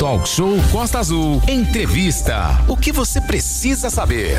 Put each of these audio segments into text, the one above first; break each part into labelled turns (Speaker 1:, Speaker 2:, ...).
Speaker 1: Talk Show Costa Azul. Entrevista. O que você precisa saber?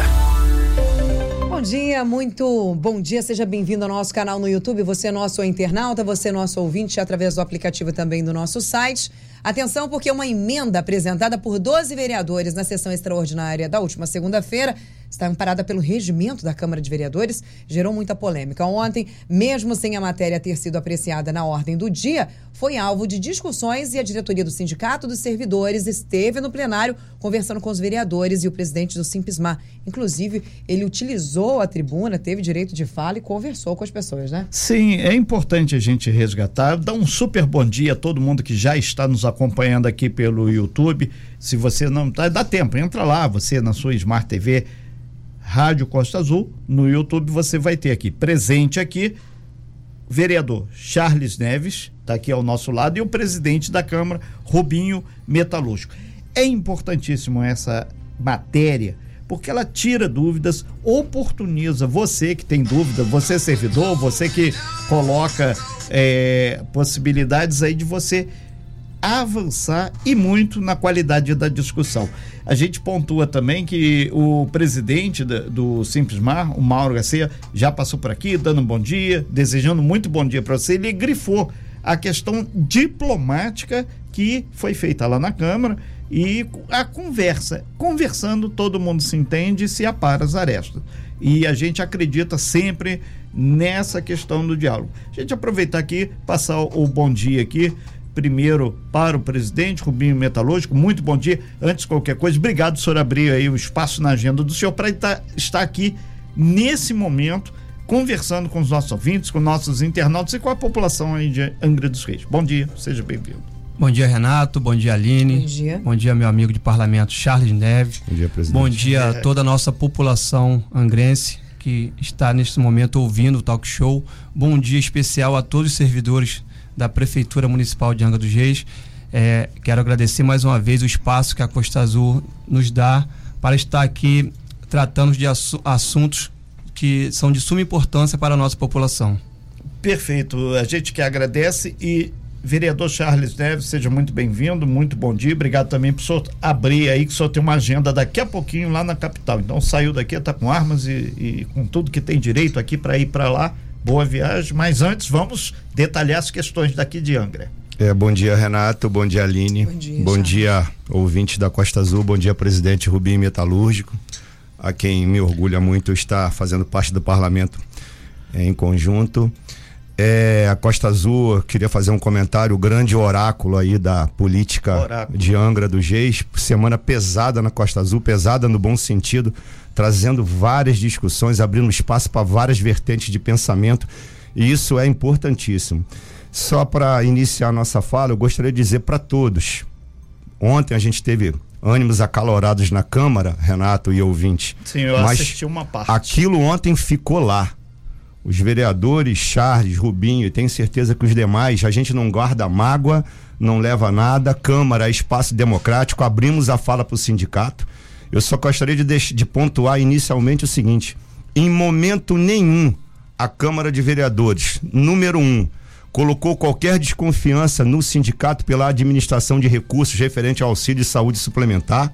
Speaker 2: Bom dia, muito bom dia. Seja bem-vindo ao nosso canal no YouTube. Você é nosso internauta, você é nosso ouvinte através do aplicativo também do nosso site. Atenção, porque uma emenda apresentada por 12 vereadores na sessão extraordinária da última segunda-feira está amparada pelo regimento da Câmara de Vereadores, gerou muita polêmica. Ontem, mesmo sem a matéria ter sido apreciada na ordem do dia, foi alvo de discussões e a diretoria do Sindicato dos Servidores esteve no plenário conversando com os vereadores e o presidente do Simpismar. Inclusive, ele utilizou a tribuna, teve direito de fala e conversou com as pessoas, né?
Speaker 3: Sim, é importante a gente resgatar. Dá um super bom dia a todo mundo que já está nos acompanhando aqui pelo YouTube. Se você não tá, dá tempo, entra lá, você na sua Smart TV Rádio Costa Azul. No YouTube você vai ter aqui, presente aqui, vereador Charles Neves, está aqui ao nosso lado, e o presidente da Câmara, Rubinho Metalúrgico. É importantíssimo essa matéria, porque ela tira dúvidas, oportuniza você que tem dúvida, você servidor, você que coloca é, possibilidades aí de você avançar e muito na qualidade da discussão. A gente pontua também que o presidente do Simples Mar, o Mauro Garcia, já passou por aqui dando um bom dia, desejando muito bom dia para você. Ele grifou a questão diplomática que foi feita lá na Câmara e a conversa. Conversando, todo mundo se entende e se apara as arestas. E a gente acredita sempre nessa questão do diálogo. A gente aproveitar aqui, passar o bom dia aqui primeiro para o presidente Rubinho Metalúrgico. Muito bom dia. Antes de qualquer coisa, obrigado, senhor, abrir aí o espaço na agenda do senhor para estar, estar aqui nesse momento conversando com os nossos ouvintes, com nossos internautas e com a população aí de Angra dos Reis. Bom dia, seja bem-vindo.
Speaker 4: Bom dia, Renato. Bom dia, Aline.
Speaker 2: Bom dia.
Speaker 4: Bom dia, meu amigo de parlamento Charles Neves.
Speaker 5: Bom dia, presidente.
Speaker 4: Bom dia a toda a nossa população angrense que está neste momento ouvindo o talk show. Bom dia especial a todos os servidores da Prefeitura Municipal de Angra dos Reis. É, quero agradecer mais uma vez o espaço que a Costa Azul nos dá para estar aqui tratando de assuntos que são de suma importância para a nossa população.
Speaker 3: Perfeito. A gente que agradece e vereador Charles Neves, seja muito bem-vindo, muito bom dia. Obrigado também por senhor abrir aí, que senhor tem uma agenda daqui a pouquinho lá na capital. Então saiu daqui, está com armas e, e com tudo que tem direito aqui para ir para lá boa viagem, mas antes vamos detalhar as questões daqui de Angra.
Speaker 5: É, bom dia, Renato. Bom dia, Aline. Bom dia, bom dia ouvinte da Costa Azul. Bom dia, presidente Rubim Metalúrgico, a quem me orgulha muito estar fazendo parte do parlamento é, em conjunto. É, a Costa Azul, queria fazer um comentário, o grande oráculo aí da política oráculo. de Angra dos Reis. Semana pesada na Costa Azul, pesada no bom sentido trazendo várias discussões, abrindo espaço para várias vertentes de pensamento, e isso é importantíssimo. Só para iniciar nossa fala, eu gostaria de dizer para todos: ontem a gente teve ânimos acalorados na Câmara, Renato e ouvinte.
Speaker 3: Sim, eu mas assisti uma parte.
Speaker 5: Aquilo ontem ficou lá. Os vereadores, Charles, Rubinho, e tenho certeza que os demais, a gente não guarda mágoa, não leva nada. Câmara, espaço democrático, abrimos a fala para o sindicato. Eu só gostaria de, de pontuar inicialmente o seguinte: em momento nenhum a Câmara de Vereadores, número um, colocou qualquer desconfiança no sindicato pela administração de recursos referente ao auxílio de saúde suplementar.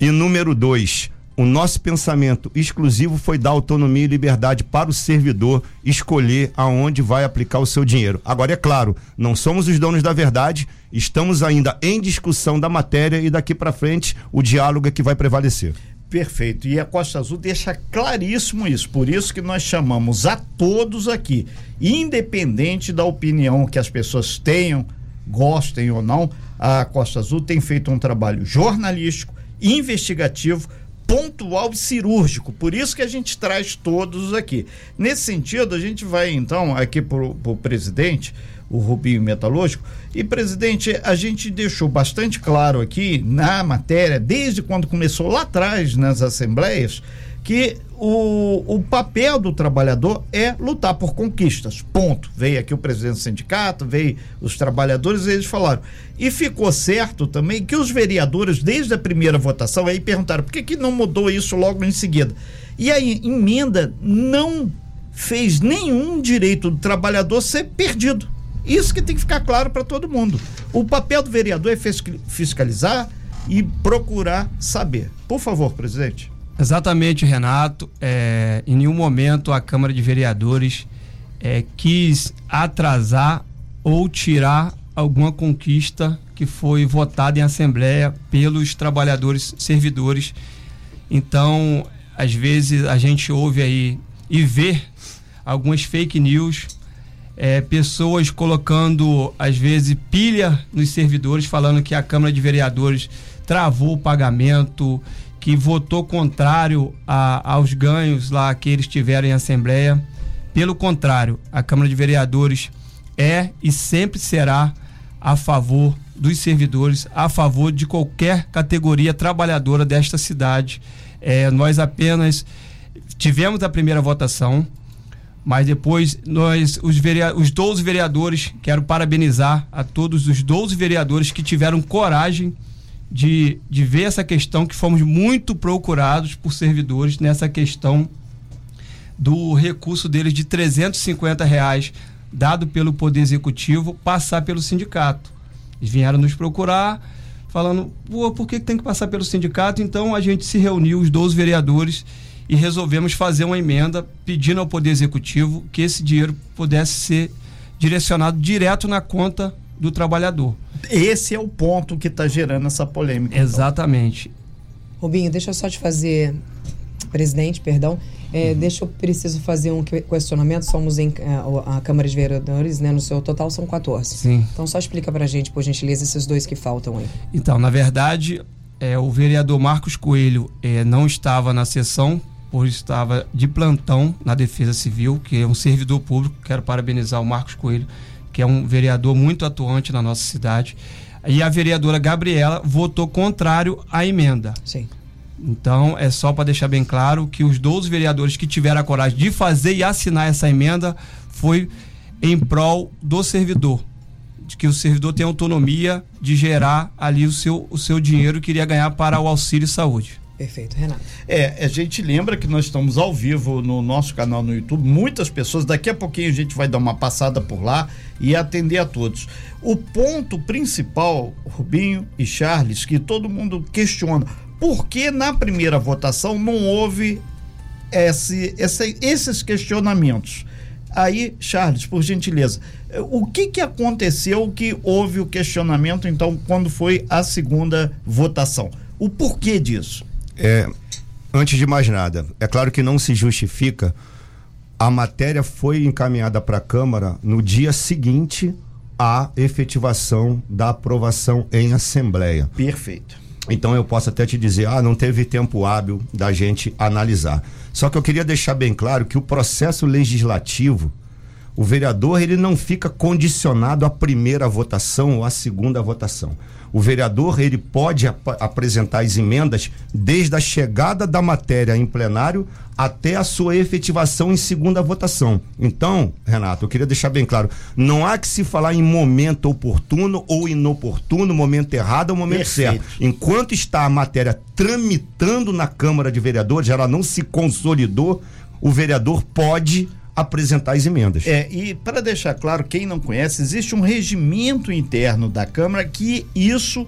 Speaker 5: E número dois, o nosso pensamento exclusivo foi dar autonomia e liberdade para o servidor escolher aonde vai aplicar o seu dinheiro. Agora, é claro, não somos os donos da verdade, estamos ainda em discussão da matéria e daqui para frente o diálogo é que vai prevalecer.
Speaker 3: Perfeito. E a Costa Azul deixa claríssimo isso. Por isso que nós chamamos a todos aqui, independente da opinião que as pessoas tenham, gostem ou não, a Costa Azul tem feito um trabalho jornalístico, investigativo pontual e cirúrgico. Por isso que a gente traz todos aqui. Nesse sentido, a gente vai então aqui para o presidente, o Rubinho Metalúrgico. E, presidente, a gente deixou bastante claro aqui na matéria, desde quando começou lá atrás nas assembleias, que o, o papel do trabalhador é lutar por conquistas. Ponto. Veio aqui o presidente do sindicato, veio os trabalhadores, eles falaram. E ficou certo também que os vereadores, desde a primeira votação, aí perguntaram por que, que não mudou isso logo em seguida. E a emenda não fez nenhum direito do trabalhador ser perdido. Isso que tem que ficar claro para todo mundo. O papel do vereador é fiscalizar e procurar saber. Por favor, presidente.
Speaker 4: Exatamente, Renato. É, em nenhum momento a Câmara de Vereadores é, quis atrasar ou tirar alguma conquista que foi votada em Assembleia pelos trabalhadores servidores. Então, às vezes a gente ouve aí e vê algumas fake news, é, pessoas colocando, às vezes, pilha nos servidores, falando que a Câmara de Vereadores travou o pagamento, que votou contrário a, aos ganhos lá que eles tiveram em Assembleia. Pelo contrário, a Câmara de Vereadores é e sempre será a favor dos servidores, a favor de qualquer categoria trabalhadora desta cidade. É, nós apenas tivemos a primeira votação, mas depois nós, os, os 12 vereadores, quero parabenizar a todos os 12 vereadores que tiveram coragem de, de ver essa questão, que fomos muito procurados por servidores nessa questão do recurso deles de 350 reais dado pelo Poder Executivo passar pelo sindicato. Eles vieram nos procurar falando, por que tem que passar pelo sindicato? Então a gente se reuniu, os 12 vereadores, e resolvemos fazer uma emenda pedindo ao Poder Executivo que esse dinheiro pudesse ser direcionado direto na conta do trabalhador.
Speaker 3: Esse é o ponto que está gerando essa polêmica.
Speaker 4: Então. Exatamente. Então.
Speaker 2: Rubinho, deixa eu só te fazer, presidente, perdão, é, uhum. deixa eu preciso fazer um questionamento. Somos em a, a, Câmara de Vereadores, né? No seu total são 14.
Speaker 4: Sim.
Speaker 2: Então só explica pra gente, por gentileza, esses dois que faltam aí.
Speaker 4: Então, na verdade, é, o vereador Marcos Coelho é, não estava na sessão, pois estava de plantão na Defesa Civil, que é um servidor público. Quero parabenizar o Marcos Coelho que é um vereador muito atuante na nossa cidade. E a vereadora Gabriela votou contrário à emenda.
Speaker 2: Sim.
Speaker 4: Então, é só para deixar bem claro que os 12 vereadores que tiveram a coragem de fazer e assinar essa emenda foi em prol do servidor. De que o servidor tem autonomia de gerar ali o seu, o seu dinheiro que iria ganhar para o auxílio saúde.
Speaker 2: Perfeito, Renato.
Speaker 3: É, a gente lembra que nós estamos ao vivo no nosso canal no YouTube, muitas pessoas, daqui a pouquinho a gente vai dar uma passada por lá e atender a todos. O ponto principal, Rubinho e Charles, que todo mundo questiona, por que na primeira votação não houve esse, esse, esses questionamentos? Aí, Charles, por gentileza, o que, que aconteceu que houve o questionamento, então, quando foi a segunda votação? O porquê disso?
Speaker 5: É, antes de mais nada, é claro que não se justifica. A matéria foi encaminhada para a Câmara no dia seguinte à efetivação da aprovação em Assembleia.
Speaker 3: Perfeito.
Speaker 5: Então eu posso até te dizer, ah, não teve tempo hábil da gente analisar. Só que eu queria deixar bem claro que o processo legislativo, o vereador ele não fica condicionado à primeira votação ou à segunda votação. O vereador ele pode ap apresentar as emendas desde a chegada da matéria em plenário até a sua efetivação em segunda votação. Então, Renato, eu queria deixar bem claro, não há que se falar em momento oportuno ou inoportuno, momento errado ou momento Perfeito. certo. Enquanto está a matéria tramitando na Câmara de Vereadores, ela não se consolidou, o vereador pode apresentar as emendas.
Speaker 3: É, e para deixar claro, quem não conhece, existe um regimento interno da Câmara que isso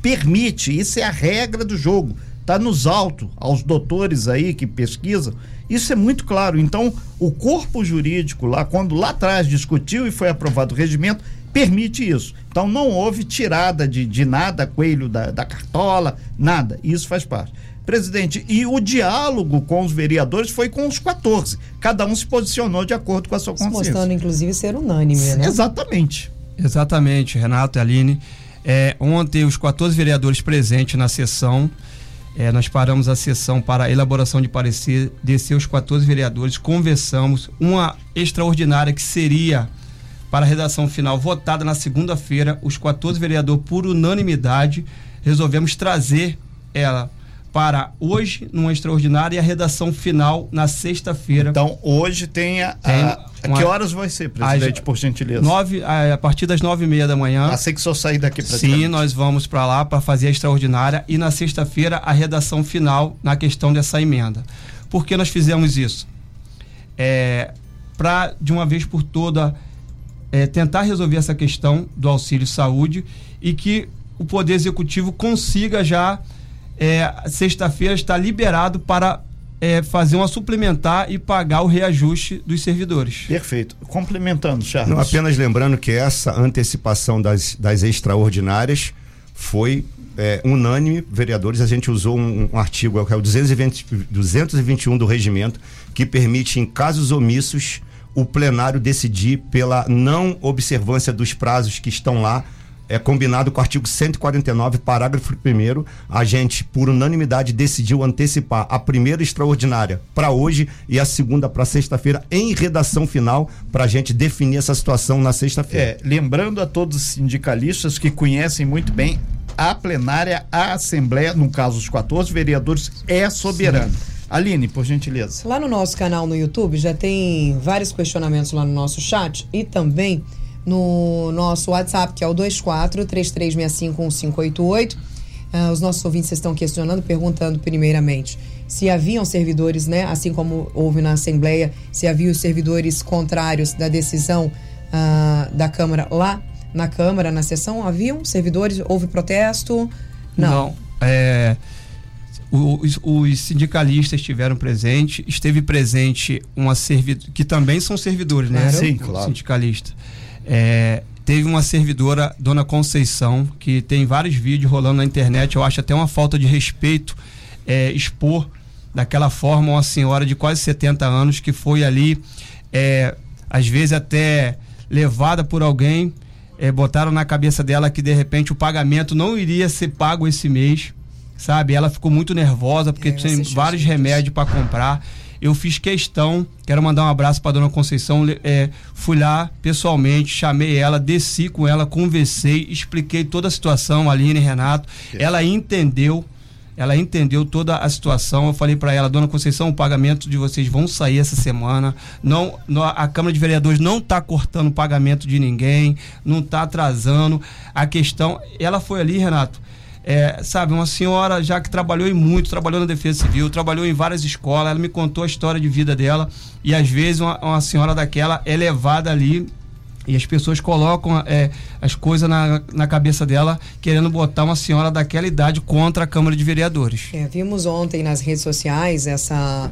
Speaker 3: permite, isso é a regra do jogo. Está nos autos, aos doutores aí que pesquisam, isso é muito claro. Então, o corpo jurídico lá, quando lá atrás discutiu e foi aprovado o regimento, permite isso. Então, não houve tirada de, de nada, coelho da, da cartola, nada. Isso faz parte presidente. E o diálogo com os vereadores foi com os 14. Cada um se posicionou de acordo com a sua consciência.
Speaker 2: Mostrando, inclusive, ser unânime, né?
Speaker 3: Exatamente.
Speaker 4: Exatamente, Renato e Aline. É, ontem, os 14 vereadores presentes na sessão, é, nós paramos a sessão para a elaboração de parecer, descer os 14 vereadores, conversamos, uma extraordinária que seria para a redação final votada na segunda-feira, os 14 vereadores, por unanimidade, resolvemos trazer ela para hoje, numa extraordinária, e a redação final na sexta-feira.
Speaker 3: Então, hoje tem a. Tem a, que horas vai ser, presidente, por gentileza?
Speaker 4: Nove, a, a, partir das nove e meia da manhã.
Speaker 3: Assim que só sair daqui
Speaker 4: para Sim, nós vamos para lá para fazer a extraordinária e na sexta-feira a redação final na questão dessa emenda. Por que nós fizemos isso? É, para, de uma vez por toda, é, tentar resolver essa questão do auxílio saúde e que o Poder Executivo consiga já, é, sexta-feira, estar liberado para é, fazer uma suplementar e pagar o reajuste dos servidores.
Speaker 3: Perfeito. Complementando, Charles.
Speaker 5: Não, apenas lembrando que essa antecipação das, das extraordinárias foi é, unânime, vereadores, a gente usou um, um artigo, que é o 220, 221 do regimento, que permite, em casos omissos, o plenário decidir pela não observância dos prazos que estão lá é combinado com o artigo 149, parágrafo 1 a gente, por unanimidade, decidiu antecipar a primeira extraordinária para hoje e a segunda para sexta-feira, em redação final, para a gente definir essa situação na sexta-feira.
Speaker 3: É, lembrando a todos os sindicalistas que conhecem muito bem a plenária, a Assembleia, no caso os 14 vereadores, é soberana. Sim. Aline, por gentileza.
Speaker 2: Lá no nosso canal no YouTube já tem vários questionamentos lá no nosso chat e também no nosso WhatsApp, que é o 24 3365 1588. Uh, os nossos ouvintes estão questionando, perguntando primeiramente se haviam servidores, né, assim como houve na Assembleia, se havia os servidores contrários da decisão uh, da Câmara lá na Câmara, na sessão, haviam servidores? Houve protesto? Não. Não
Speaker 4: é, os, os, sindicalistas estiveram presentes, esteve presente uma servidora, que também são servidores, né?
Speaker 3: Sim, claro.
Speaker 4: Sindicalista. É, teve uma servidora, Dona Conceição, que tem vários vídeos rolando na internet. Eu acho até uma falta de respeito é, expor daquela forma uma senhora de quase 70 anos que foi ali, é, às vezes até levada por alguém, é, botaram na cabeça dela que de repente o pagamento não iria ser pago esse mês, sabe? Ela ficou muito nervosa porque é, tinha vários remédios para comprar eu fiz questão, quero mandar um abraço para dona Conceição, é, fui lá pessoalmente, chamei ela, desci com ela, conversei, expliquei toda a situação, Aline e Renato, ela entendeu, ela entendeu toda a situação. Eu falei para ela, dona Conceição, o pagamento de vocês vão sair essa semana. Não, não a Câmara de Vereadores não está cortando o pagamento de ninguém, não está atrasando. A questão, ela foi ali, Renato, é, sabe, uma senhora já que trabalhou muito, trabalhou na Defesa Civil, trabalhou em várias escolas, ela me contou a história de vida dela e às vezes uma, uma senhora daquela é levada ali e as pessoas colocam é, as coisas na, na cabeça dela, querendo botar uma senhora daquela idade contra a Câmara de Vereadores.
Speaker 2: É, vimos ontem nas redes sociais essa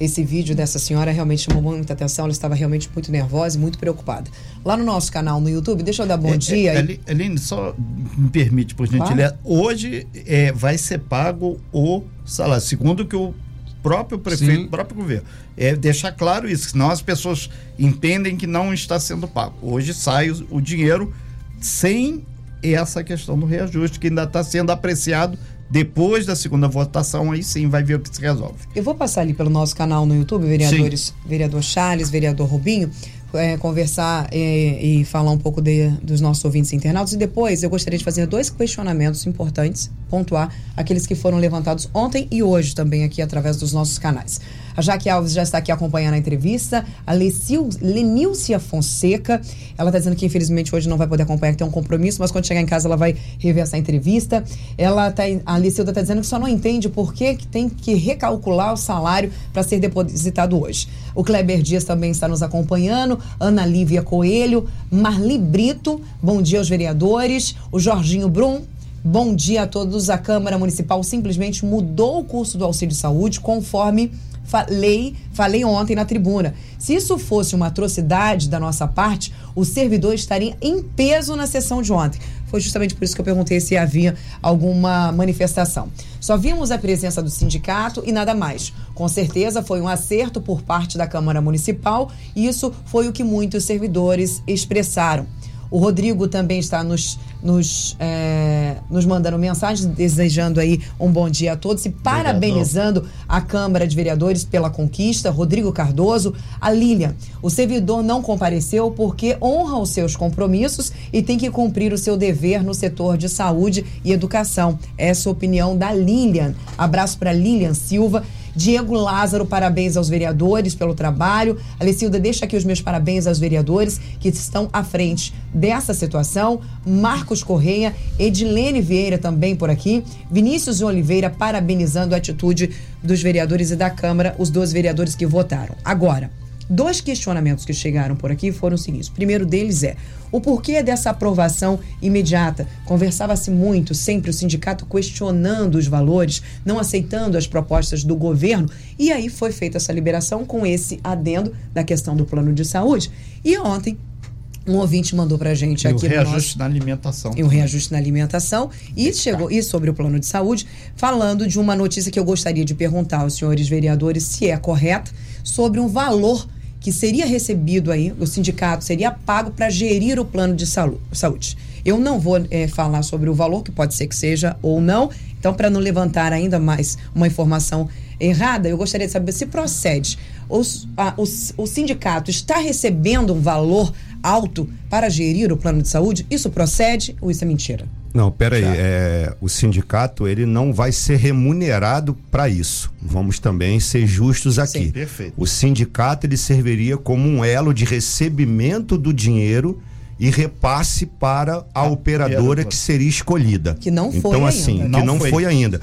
Speaker 2: esse vídeo dessa senhora realmente chamou muita atenção, ela estava realmente muito nervosa e muito preocupada. Lá no nosso canal no YouTube, deixa eu dar bom é, dia.
Speaker 3: É, Aline, só me permite, por gentileza, hoje é, vai ser pago o salário, segundo que o próprio prefeito, o próprio governo. É deixar claro isso, senão as pessoas entendem que não está sendo pago. Hoje sai o, o dinheiro sem essa questão do reajuste, que ainda está sendo apreciado depois da segunda votação, aí sim vai ver o que se resolve.
Speaker 2: Eu vou passar ali pelo nosso canal no YouTube, vereadores, sim. vereador Charles, vereador Rubinho, é, conversar é, e falar um pouco de, dos nossos ouvintes internautas. E depois eu gostaria de fazer dois questionamentos importantes, pontuar aqueles que foram levantados ontem e hoje também aqui através dos nossos canais. A Jaque Alves já está aqui acompanhando a entrevista. A Lenilcia Fonseca, ela está dizendo que infelizmente hoje não vai poder acompanhar, que tem um compromisso, mas quando chegar em casa ela vai rever essa entrevista. Ela tá, a Licilda está dizendo que só não entende por que tem que recalcular o salário para ser depositado hoje. O Kleber Dias também está nos acompanhando. Ana Lívia Coelho, Marli Brito, bom dia aos vereadores. O Jorginho Brum, bom dia a todos. A Câmara Municipal simplesmente mudou o curso do auxílio saúde conforme falei, falei ontem na tribuna. Se isso fosse uma atrocidade da nossa parte, o servidor estaria em peso na sessão de ontem. Foi justamente por isso que eu perguntei se havia alguma manifestação. Só vimos a presença do sindicato e nada mais. Com certeza foi um acerto por parte da Câmara Municipal e isso foi o que muitos servidores expressaram. O Rodrigo também está nos, nos, é, nos mandando mensagens, desejando aí um bom dia a todos e parabenizando a Câmara de Vereadores pela conquista. Rodrigo Cardoso, a Lilian. O servidor não compareceu porque honra os seus compromissos e tem que cumprir o seu dever no setor de saúde e educação. Essa é a opinião da Lilian. Abraço para Lilian Silva. Diego Lázaro, parabéns aos vereadores pelo trabalho. Alecilda, deixa aqui os meus parabéns aos vereadores que estão à frente dessa situação. Marcos Correia, Edilene Vieira também por aqui. Vinícius Oliveira parabenizando a atitude dos vereadores e da Câmara, os dois vereadores que votaram. Agora, Dois questionamentos que chegaram por aqui foram os seguintes. O primeiro deles é o porquê dessa aprovação imediata. Conversava-se muito, sempre o sindicato questionando os valores, não aceitando as propostas do governo, e aí foi feita essa liberação com esse adendo da questão do plano de saúde. E ontem um ouvinte mandou pra gente
Speaker 3: E o
Speaker 2: aqui no
Speaker 3: reajuste
Speaker 2: nosso
Speaker 3: na alimentação.
Speaker 2: e o reajuste na alimentação e chegou e sobre o plano de saúde, falando de uma notícia que eu gostaria de perguntar aos senhores vereadores se é correta sobre um valor que seria recebido aí, o sindicato seria pago para gerir o plano de saúde. Eu não vou eh, falar sobre o valor, que pode ser que seja ou não. Então, para não levantar ainda mais uma informação errada, eu gostaria de saber se procede. Os- a- o, s- o sindicato está recebendo um valor alto para gerir o plano de saúde? Isso procede ou isso é mentira?
Speaker 5: Não, peraí. É, o sindicato ele não vai ser remunerado para isso. Vamos também ser justos aqui.
Speaker 2: Sim.
Speaker 3: Perfeito.
Speaker 5: O sindicato ele serviria como um elo de recebimento do dinheiro e repasse para a, operadora
Speaker 3: operadora.
Speaker 5: que seria escolhida.
Speaker 2: Que não foi
Speaker 5: Então,
Speaker 2: ainda.
Speaker 5: assim, que
Speaker 3: Não
Speaker 5: não
Speaker 3: foi.
Speaker 5: foi ainda.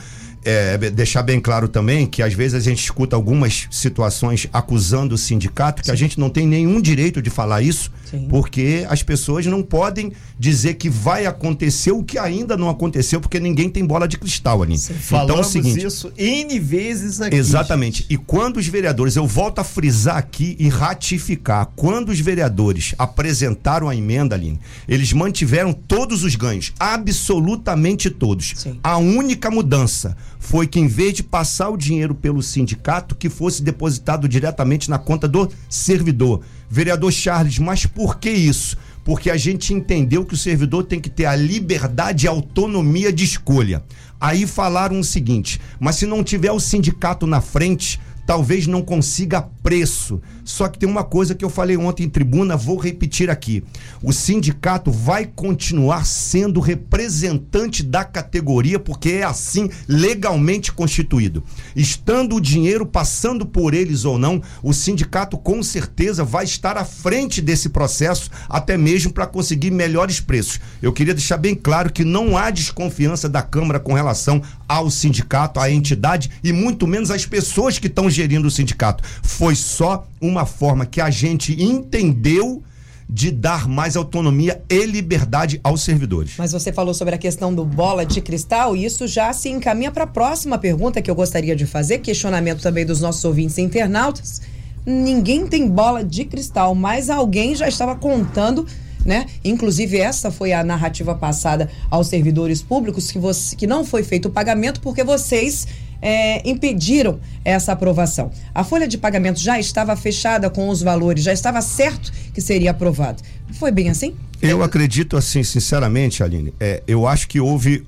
Speaker 5: É, deixar bem claro também que às vezes a gente escuta algumas situações acusando o sindicato, que a gente não tem nenhum direito de falar isso,
Speaker 2: Sim.
Speaker 5: porque as pessoas não podem dizer que vai acontecer o que ainda não aconteceu, porque ninguém tem bola de cristal ali. Então é o
Speaker 3: Falamos
Speaker 5: seguinte.
Speaker 3: isso N vezes aqui.
Speaker 5: Exatamente. E quando os vereadores, eu volto a frisar aqui e ratificar, quando os vereadores apresentaram a emenda, Aline, eles mantiveram todos os ganhos, absolutamente todos.
Speaker 2: Sim.
Speaker 5: A única mudança foi que, em vez de passar o dinheiro pelo sindicato, que fosse depositado diretamente na conta do servidor. Vereador Charles, mas por que isso? Porque a gente entendeu que o servidor tem que ter a liberdade e autonomia de escolha. Aí falaram o seguinte: mas se não tiver o sindicato na frente, talvez não consiga preço. Só que tem uma coisa que eu falei ontem em tribuna, vou repetir aqui. O sindicato vai continuar sendo representante da categoria, porque é assim legalmente constituído. Estando o dinheiro passando por eles ou não, o sindicato com certeza vai estar à frente desse processo, até mesmo para conseguir melhores preços. Eu queria deixar bem claro que não há desconfiança da Câmara com relação ao sindicato, à entidade e muito menos às pessoas que estão gerindo o sindicato. Foi só uma forma que a gente entendeu de dar mais autonomia e liberdade aos servidores.
Speaker 2: Mas você falou sobre a questão do bola de cristal e isso já se encaminha para a próxima pergunta que eu gostaria de fazer, questionamento também dos nossos ouvintes internautas. Ninguém tem bola de cristal, mas alguém já estava contando, né? Inclusive essa foi a narrativa passada aos servidores públicos que, você, que não foi feito o pagamento porque vocês é, impediram essa aprovação. A folha de pagamento já estava fechada com os valores, já estava certo que seria aprovado. Foi bem assim?
Speaker 5: Eu acredito assim, sinceramente, Aline, é, eu acho que houve,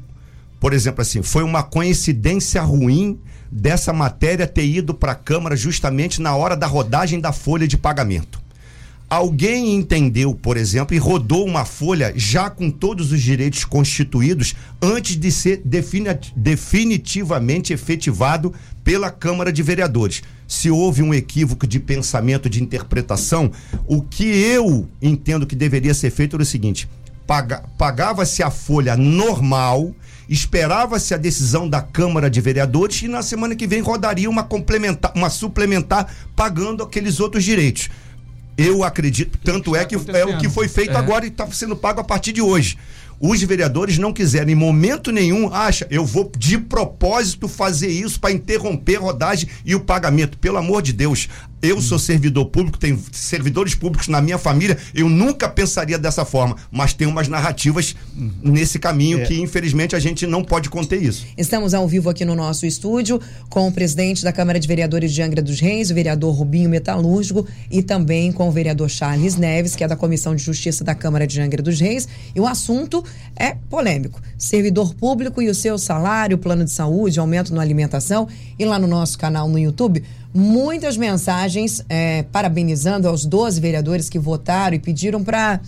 Speaker 5: por exemplo, assim, foi uma coincidência ruim dessa matéria ter ido para a Câmara justamente na hora da rodagem da folha de pagamento. Alguém entendeu, por exemplo, e rodou uma folha já com todos os direitos constituídos antes de ser defini- definitivamente efetivado pela Câmara de Vereadores. Se houve um equívoco de pensamento, de interpretação, o que eu entendo que deveria ser feito era o seguinte: paga- pagava-se a folha normal, esperava-se a decisão da Câmara de Vereadores e na semana que vem rodaria uma complementar, uma suplementar pagando aqueles outros direitos. Eu acredito, tanto é que é o que foi feito
Speaker 4: É.
Speaker 5: agora e está sendo pago a partir de hoje. Os vereadores não quiseram em momento nenhum, acha, eu vou de propósito fazer isso para interromper a rodagem e o pagamento. Pelo amor de Deus, eu sou servidor público, tenho servidores públicos na minha família, eu nunca pensaria dessa forma, mas tem umas narrativas nesse caminho
Speaker 3: É.
Speaker 5: que infelizmente a gente não pode conter isso.
Speaker 2: Estamos ao vivo aqui no nosso estúdio com o presidente da Câmara de Vereadores de Angra dos Reis, o vereador Rubinho Metalúrgico, e também com o vereador Charles Neves, que é da Comissão de Justiça da Câmara de Angra dos Reis. E o assunto é polêmico: servidor público e o seu salário, plano de saúde, aumento na alimentação. E lá no nosso canal no YouTube, muitas mensagens eh, parabenizando aos 12 vereadores que votaram e pediram para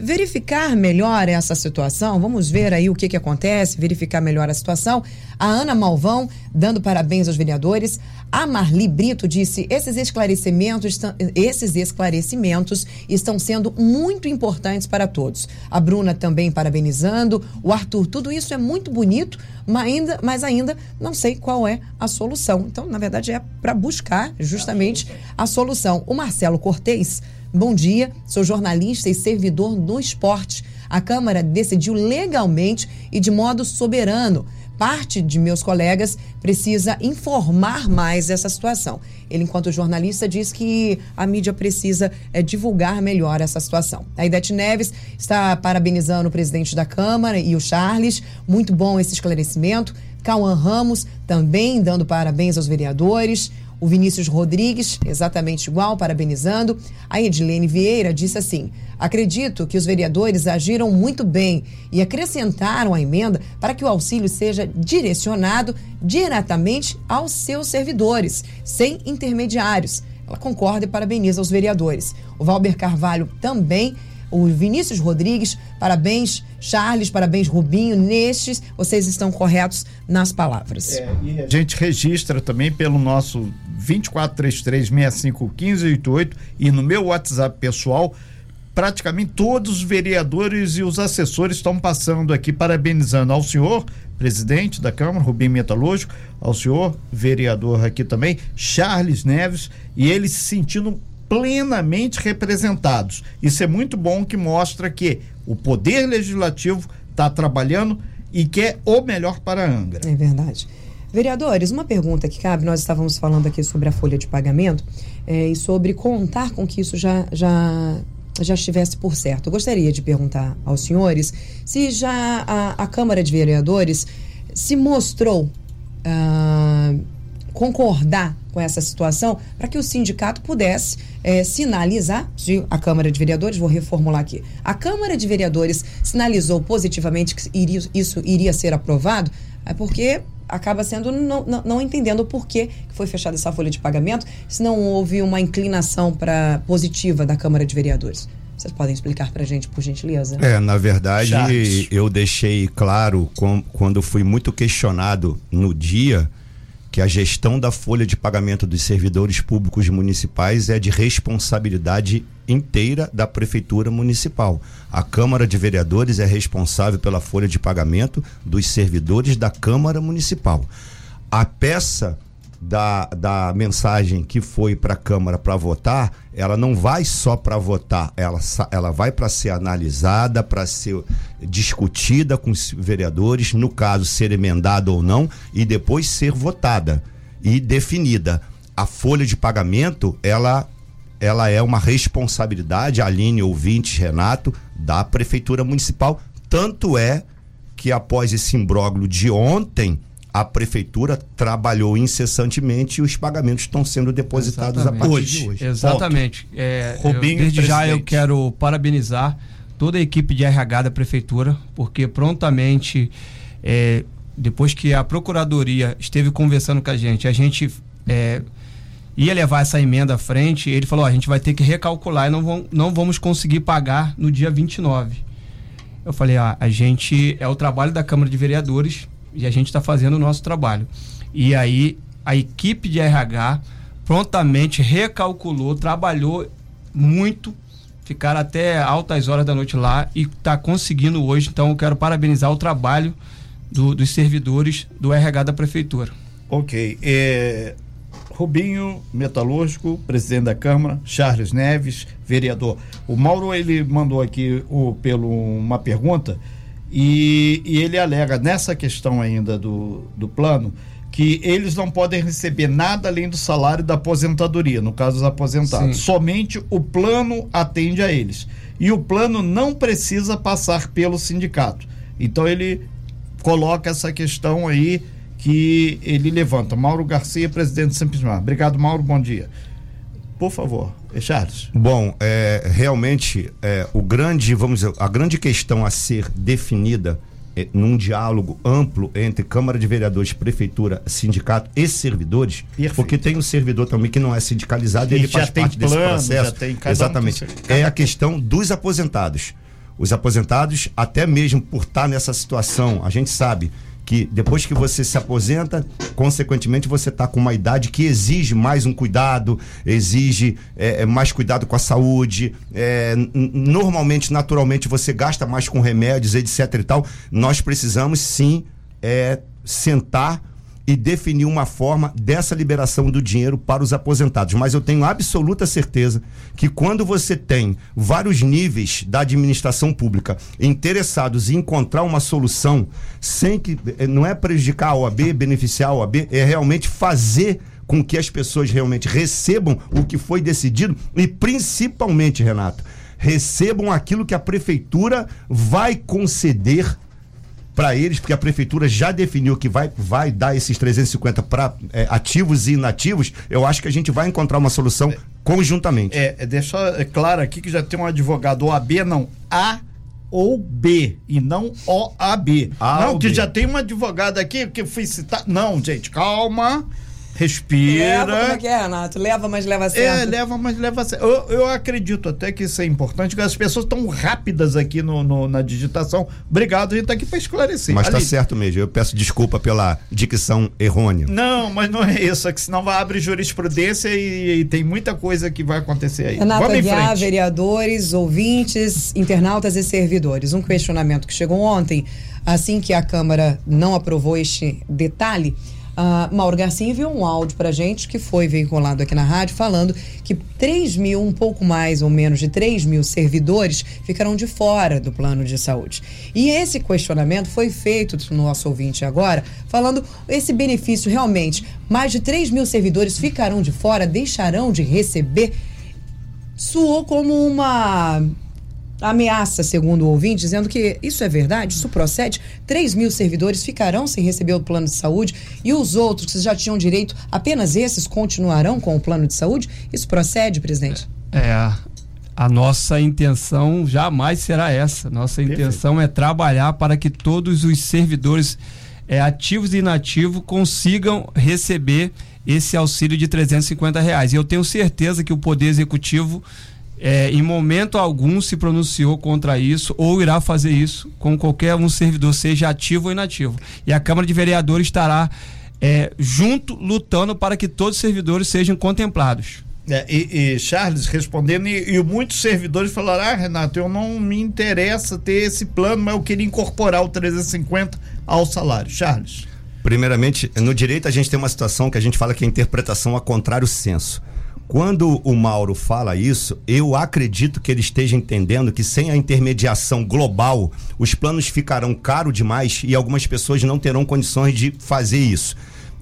Speaker 2: verificar melhor essa situação. Vamos ver aí o que, que acontece, verificar melhor a situação. A Ana Malvão, dando parabéns aos vereadores. A Marli Brito disse: esses esclarecimentos, esses esclarecimentos estão sendo muito importantes para todos. A Bruna também parabenizando. O Arthur, tudo isso é muito bonito, mas ainda, mas ainda não sei qual é a solução. Então, na verdade, é para buscar justamente a solução. O Marcelo Cortez Bom dia, sou jornalista e servidor do esporte. A Câmara decidiu legalmente e de modo soberano. Parte de meus colegas precisa informar mais essa situação. Ele, enquanto jornalista, diz que a mídia precisa é, divulgar melhor essa situação. A Idete Neves está parabenizando o presidente da Câmara e o Charles. Muito bom esse esclarecimento. Cauã Ramos também dando parabéns aos vereadores. O Vinícius Rodrigues, exatamente igual, parabenizando. A Edilene Vieira disse assim: Acredito que os vereadores agiram muito bem e acrescentaram a emenda para que o auxílio seja direcionado diretamente aos seus servidores, sem intermediários. Ela concorda e parabeniza os vereadores. O Valber Carvalho também o Vinícius Rodrigues. Parabéns, Charles, parabéns, Rubinho. Nestes, vocês estão corretos nas palavras. É,
Speaker 3: e a gente registra também pelo nosso 2433-651588 e no meu WhatsApp pessoal. Praticamente todos os vereadores e os assessores estão passando aqui parabenizando ao senhor, presidente da Câmara, Rubinho Metalúrgico, ao senhor, vereador aqui também, Charles Neves, e eles se sentindo plenamente representados. Isso é muito bom que mostra que o poder legislativo está trabalhando e quer o melhor para a Angra.
Speaker 2: É verdade. Vereadores, uma pergunta que cabe, nós estávamos falando aqui sobre a folha de pagamento é, e sobre contar com que isso já, já, já estivesse por certo. Eu gostaria de perguntar aos senhores se já a, a Câmara de Vereadores se mostrou uh, concordar com essa situação para que o sindicato pudesse é, sinalizar, a Câmara de Vereadores, vou reformular aqui, a Câmara de Vereadores sinalizou positivamente que iria, isso iria ser aprovado, é porque acaba sendo não, não, não, entendendo o porquê que foi fechada essa folha de pagamento, se não houve uma inclinação para positiva da Câmara de Vereadores. Vocês podem explicar para a gente, por gentileza?
Speaker 5: É, na verdade, Charles. eu deixei claro com, quando fui muito questionado no dia que a gestão da folha de pagamento dos servidores públicos municipais é de responsabilidade inteira da prefeitura municipal. A Câmara de Vereadores é responsável pela folha de pagamento dos servidores da Câmara Municipal. A peça da, da mensagem que foi para a Câmara para votar, ela não vai só para votar, ela, ela vai para ser analisada, para ser discutida com os vereadores, no caso ser emendada ou não, e depois ser votada e definida. A folha de pagamento, ela ela é uma responsabilidade, Aline, ouvintes, Renato, da Prefeitura Municipal. Tanto é que após esse imbróglio de ontem, a prefeitura trabalhou incessantemente e os pagamentos estão sendo depositados Exatamente. a partir hoje. de hoje.
Speaker 4: Exatamente. É, eu, desde presidente. já eu quero parabenizar toda a equipe de RH da prefeitura, porque prontamente, é, depois que a procuradoria esteve conversando com a gente, a gente é, ia levar essa emenda à frente, ele falou: a gente vai ter que recalcular e não, vão, não vamos conseguir pagar no dia 29. Eu falei: ah, a gente é o trabalho da Câmara de Vereadores e a gente está fazendo o nosso trabalho. E aí a equipe de RH prontamente recalculou, trabalhou muito, ficaram até altas horas da noite lá e está conseguindo hoje. Então eu quero parabenizar o trabalho do, dos servidores do RH da prefeitura.
Speaker 3: Ok. É, Rubinho, metalúrgico, presidente da Câmara, Charles Neves, vereador. O Mauro ele mandou aqui o, pelo uma pergunta e, e ele alega nessa questão ainda do, do plano que eles não podem receber nada além do salário da aposentadoria, no caso dos aposentados. Sim. Somente o plano atende a eles. E o plano não precisa passar pelo sindicato. Então ele coloca essa questão aí que ele levanta. Mauro Garcia, presidente do Simplesmar. Obrigado, Mauro. Bom dia. Por favor, Charles.
Speaker 5: Bom, é, realmente é, o grande, vamos dizer, a grande questão a ser definida é, num diálogo amplo entre Câmara de Vereadores, Prefeitura, Sindicato e servidores, Perfeito. porque tem um servidor também que não é sindicalizado e ele faz parte plano, desse processo. Exatamente. Um é a questão dos aposentados. Os aposentados, até mesmo por estar nessa situação, a gente sabe que depois que você se aposenta, consequentemente você está com uma idade que exige mais um cuidado, exige é, é mais cuidado com a saúde. É, normalmente, naturalmente, você gasta mais com remédios, etc. e tal. Nós precisamos sim é, sentar e definir uma forma dessa liberação do dinheiro para os aposentados. Mas eu tenho absoluta certeza que quando você tem vários níveis da administração pública interessados em encontrar uma solução sem que eh, não é prejudicar a OAB, beneficiar a OAB, é realmente fazer com que as pessoas realmente recebam o que foi decidido e principalmente, Renato, recebam aquilo que a prefeitura vai conceder para eles, porque a prefeitura já definiu que vai, vai dar esses 350 para é, ativos e inativos, eu acho que a gente vai encontrar uma solução conjuntamente.
Speaker 3: É, é deixa é claro aqui que já tem um advogado OAB, não, A ou B e não OAB. A não, que já tem um advogado aqui que fui citar. Não, gente, calma respira.
Speaker 2: Leva, como é que é, Renato? Leva, mas leva a sério.
Speaker 3: É, leva, mas leva a sério. Eu, eu acredito até que isso é importante, que as pessoas estão rápidas aqui no, no, na digitação. Obrigado, a gente está aqui para esclarecer.
Speaker 5: Mas está certo mesmo, eu peço desculpa pela dicção errônea.
Speaker 3: Não, mas não é isso, é que senão vai abrir jurisprudência e, e tem muita coisa que vai acontecer aí.
Speaker 2: Renato Vamos Aguiar, vereadores, ouvintes, internautas e servidores. Um questionamento que chegou ontem, assim que a Câmara não aprovou este detalhe Uh, Mauro Garcia enviou um áudio para gente que foi veiculado aqui na rádio falando que 3 mil, um pouco mais ou menos de 3 mil servidores ficarão de fora do plano de saúde. E esse questionamento foi feito no nosso ouvinte agora, falando esse benefício realmente, mais de 3 mil servidores ficarão de fora, deixarão de receber. Soou como uma ameaça, segundo o ouvinte, dizendo que isso é verdade, isso procede. 3 mil servidores ficarão sem receber o plano de saúde e os outros que já tinham direito, apenas esses continuarão com o plano de saúde? Isso procede, presidente?
Speaker 4: É. A nossa intenção jamais será essa. Nossa intenção Perfeito. é trabalhar para que todos os servidores é, ativos e inativos consigam receber esse auxílio de 350 reais. E eu tenho certeza que o Poder Executivo é, em momento algum se pronunciou contra isso ou irá fazer isso com qualquer um servidor, seja ativo ou inativo. E a Câmara de Vereadores estará é, junto lutando para que todos os servidores sejam contemplados.
Speaker 3: É, e, e, Charles respondendo, e, e, muitos servidores falaram: Ah, Renato, eu não me interessa ter esse plano, mas eu queria incorporar o 350 ao salário. Charles.
Speaker 5: Primeiramente, no direito a gente tem uma situação que a gente fala que é interpretação a contrário senso. Quando o Mauro fala isso, eu acredito que ele esteja entendendo que sem a intermediação global, os planos ficarão caros demais e algumas pessoas não terão condições de fazer isso.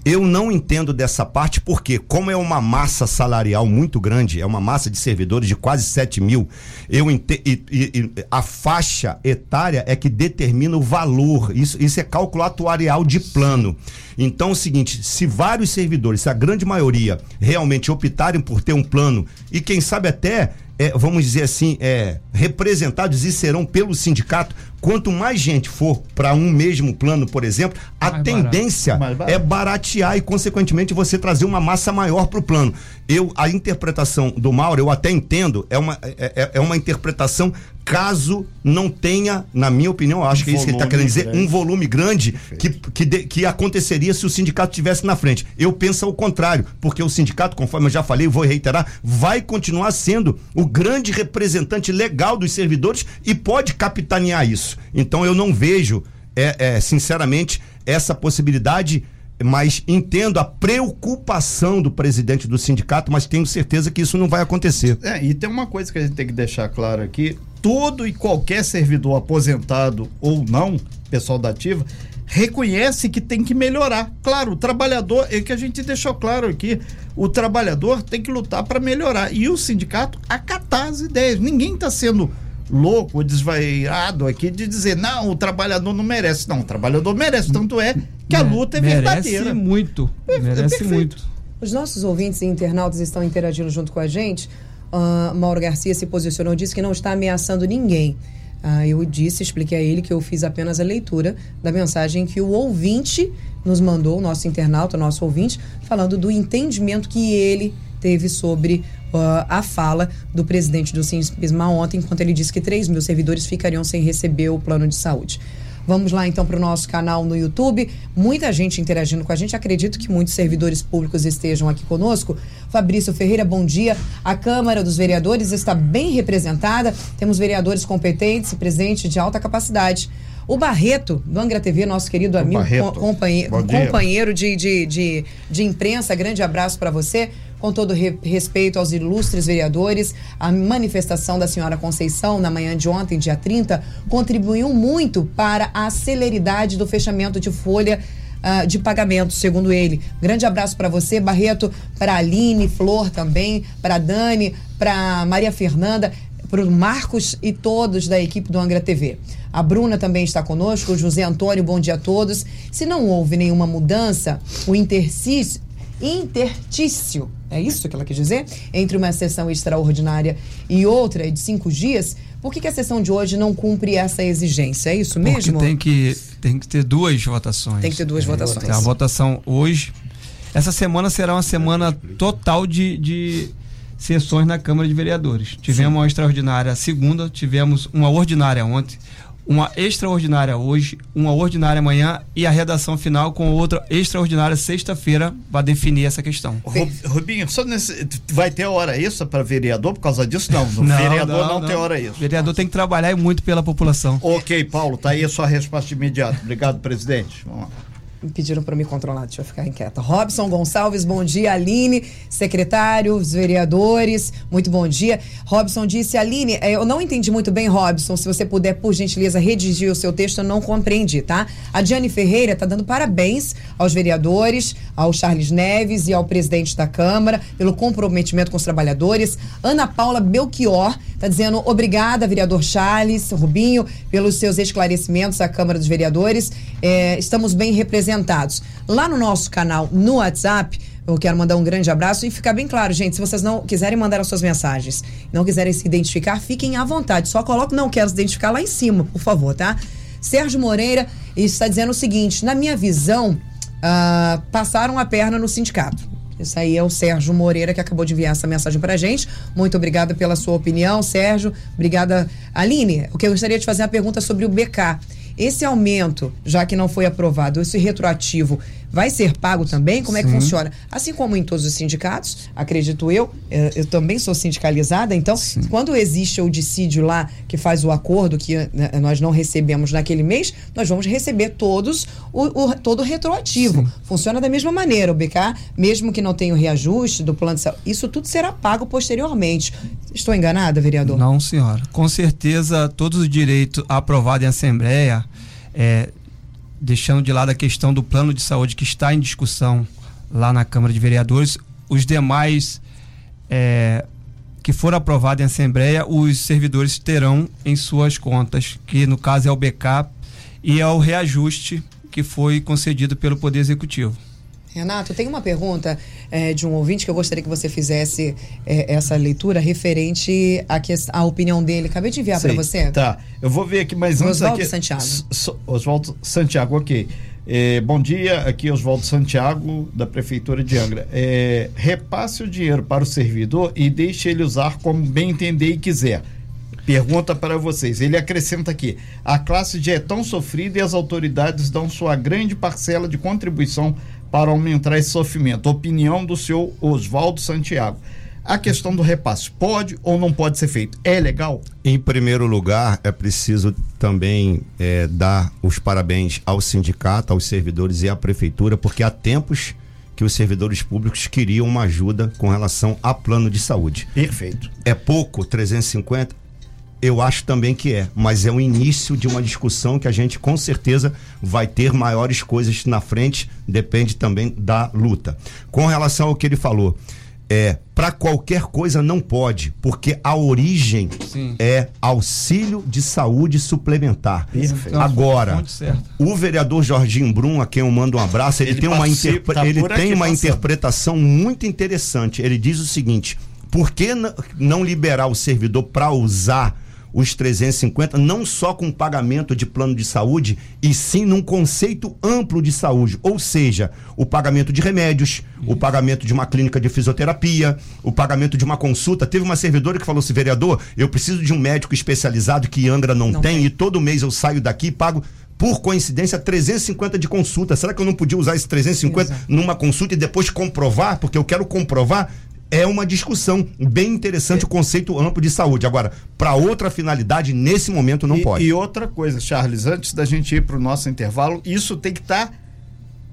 Speaker 5: Eu não entendo dessa parte porque, como é uma massa salarial muito grande, é uma massa de servidores de quase 7 mil, eu e, e, e, a faixa etária é que determina o valor. Isso, isso é cálculo atuarial de plano. Então é o seguinte: se vários servidores, se a grande maioria realmente optarem por ter um plano, e quem sabe até é, vamos dizer assim, é, representados e serão pelo sindicato. Quanto mais gente for para um mesmo plano, por exemplo, a mais tendência barato. é baratear e, consequentemente, você trazer uma massa maior para o plano. Eu, a interpretação do Mauro, eu até entendo, é uma, é, é, é uma interpretação caso não tenha, na minha opinião, acho um que é isso que ele está querendo dizer, grande. um volume grande que, que, de, que aconteceria se o sindicato estivesse na frente. Eu penso ao contrário, porque o sindicato, conforme eu já falei, vou reiterar, vai continuar sendo o grande representante legal dos servidores e pode capitanear isso. Então eu não vejo, é, é sinceramente, essa possibilidade mas entendo a preocupação do presidente do sindicato, mas tenho certeza que isso não vai acontecer.
Speaker 3: É, e tem uma coisa que a gente tem que deixar claro aqui: todo e qualquer servidor aposentado ou não, pessoal da ativa, reconhece que tem que melhorar. Claro, o trabalhador, é que a gente deixou claro aqui, o trabalhador tem que lutar para melhorar e o sindicato acatar as ideias. Ninguém está sendo louco, desvairado aqui de dizer, não, o trabalhador não merece. Não, o trabalhador merece, tanto é que a luta é
Speaker 4: merece
Speaker 3: verdadeira.
Speaker 4: Merece muito, é, merece muito.
Speaker 2: Os nossos ouvintes e internautas estão interagindo junto com a gente. Uh, Mauro Garcia se posicionou, disse que não está ameaçando ninguém. Uh, eu disse, expliquei a ele que eu fiz apenas a leitura da mensagem que o ouvinte nos mandou, o nosso internauta, o nosso ouvinte, falando do entendimento que ele teve sobre uh, a fala do presidente do Sinsma ontem, enquanto ele disse que 3 mil servidores ficariam sem receber o plano de saúde. Vamos lá então para o nosso canal no YouTube. Muita gente interagindo com a gente. Acredito que muitos servidores públicos estejam aqui conosco. Fabrício Ferreira, bom dia. A Câmara dos Vereadores está bem representada. Temos vereadores competentes e presentes de alta capacidade. O Barreto, do Angra TV, nosso querido amigo, companhe- companheiro de, de, de, de imprensa, grande abraço para você. Com todo re- respeito aos ilustres vereadores, a manifestação da senhora Conceição na manhã de ontem, dia 30, contribuiu muito para a celeridade do fechamento de folha ah, de pagamento, segundo ele. Grande abraço para você, Barreto, para Aline, Flor também, para Dani, para Maria Fernanda para o Marcos e todos da equipe do Angra TV. A Bruna também está conosco, o José Antônio, bom dia a todos. Se não houve nenhuma mudança, o intercis- intertício, é isso que ela quis dizer? Entre uma sessão extraordinária e outra de cinco dias, por que, que a sessão de hoje não cumpre essa exigência? É isso mesmo?
Speaker 4: Porque tem que, tem que ter duas votações.
Speaker 2: Tem que ter duas votações.
Speaker 4: Tem a votação hoje. Essa semana será uma semana total de, de sessões na Câmara de Vereadores. Tivemos uma extraordinária segunda, tivemos uma ordinária ontem, uma extraordinária hoje, uma ordinária amanhã e a redação final com outra extraordinária sexta-feira para definir essa questão.
Speaker 3: Ru- Rubinho, só nesse, vai ter hora extra para vereador por causa disso? Não, no vereador não, tem hora extra.
Speaker 4: Vereador tem que trabalhar muito pela população.
Speaker 3: Ok, Paulo, tá aí a sua resposta imediata. Obrigado, presidente. Vamos lá.
Speaker 2: Pediram para me controlar, deixa eu ficar inquieta. Robson Gonçalves, bom dia. Aline, secretários, vereadores, muito bom dia. Robson disse, Aline, eh, eu não entendi muito bem, Robson. Se você puder, por gentileza, redigir o seu texto, eu não compreendi, tá? A Diane Ferreira tá dando parabéns aos vereadores, ao Charles Neves e ao presidente da Câmara pelo comprometimento com os trabalhadores. Ana Paula Belchior tá dizendo obrigada, vereador Charles, Rubinho, pelos seus esclarecimentos à Câmara dos Vereadores. É, estamos bem representados. Lá no nosso canal no WhatsApp, eu quero mandar um grande abraço e ficar bem claro, gente, se vocês não quiserem mandar as suas mensagens, não quiserem se identificar, fiquem à vontade. Só coloque não quero se identificar lá em cima, por favor, tá? Sérgio Moreira está dizendo o seguinte: na minha visão, ah, passaram a perna no sindicato. Isso aí é o Sérgio Moreira que acabou de enviar essa mensagem pra gente. Muito obrigada pela sua opinião, Sérgio. Obrigada. Aline, o que eu gostaria de fazer é uma pergunta sobre o BK. Esse aumento, já que não foi aprovado, esse retroativo, vai ser pago também? Como é que
Speaker 4: Sim.
Speaker 2: funciona? Assim como em todos os sindicatos, acredito eu, eh, eu também sou sindicalizada, então, quando existe o dissídio lá que faz o acordo que né, nós não recebemos naquele mês, nós vamos receber todos o, o- todo retroativo. Funciona da mesma maneira, o BK, mesmo que não tenha o reajuste do plano de saúde, isso tudo será pago posteriormente. Estou enganada, vereador?
Speaker 4: Não, senhora. Com certeza, todos os direitos aprovados em Assembleia, é, deixando de lado a questão do plano de saúde que está em discussão lá na Câmara de Vereadores, os demais é, que foram aprovados em Assembleia, os servidores terão em suas contas, que no caso é o BK e é o reajuste que foi concedido pelo Poder Executivo.
Speaker 2: Renato, tem uma pergunta eh, de um ouvinte que eu gostaria que você fizesse eh, essa leitura referente à, que, à opinião dele. Acabei de enviar para você.
Speaker 3: Tá, eu vou ver aqui, mas antes
Speaker 2: Oswaldo
Speaker 3: aqui...
Speaker 2: Santiago.
Speaker 3: Oswaldo Santiago, ok. É, bom dia, aqui é Oswaldo Santiago, da Prefeitura de Angra. É, repasse o dinheiro para o servidor e deixe ele usar como bem entender e quiser. Pergunta para vocês. Ele acrescenta aqui: a classe já é tão sofrida e as autoridades dão sua grande parcela de contribuição para aumentar esse sofrimento. Opinião do senhor Oswaldo Santiago. A questão do repasse pode ou não pode ser feito? É legal?
Speaker 5: Em primeiro lugar, é preciso também eh, dar os parabéns ao sindicato, aos servidores e à prefeitura, porque há tempos que os servidores públicos queriam uma ajuda com relação a plano de saúde.
Speaker 3: Perfeito.
Speaker 5: É pouco, 350? Eu acho também que é, mas é o início de uma discussão que a gente com certeza vai ter maiores coisas na frente, depende também da luta. Com relação ao que ele falou, é, para qualquer coisa não pode, porque a origem
Speaker 4: Sim.
Speaker 5: é auxílio de saúde suplementar.
Speaker 3: Perfeito.
Speaker 4: Então,
Speaker 5: Agora, o vereador Jorginho Brum, a quem eu mando um abraço, ele,
Speaker 3: Ele
Speaker 5: tem uma, interpre-
Speaker 3: tá
Speaker 5: ele tem uma
Speaker 3: passando.
Speaker 5: interpretação muito interessante. Ele diz o seguinte: por que não liberar o servidor para usar os 350, não só com pagamento de plano de saúde, e sim num conceito amplo de saúde. Ou seja, o pagamento de remédios, o pagamento de uma clínica de fisioterapia, o pagamento de uma consulta. Teve uma servidora que falou assim, vereador, eu preciso de um médico especializado que Angra não, não tem, tem, e todo mês eu saio daqui e pago por coincidência, 350 de consulta. Será que eu não podia usar esse 350 Exato. numa consulta e depois comprovar? Porque eu quero comprovar é uma discussão bem interessante é. o conceito amplo de saúde. Agora, para outra finalidade, nesse momento não
Speaker 3: e,
Speaker 5: pode.
Speaker 3: E outra coisa, Charles, antes da gente ir para o nosso intervalo, isso tem que estar tá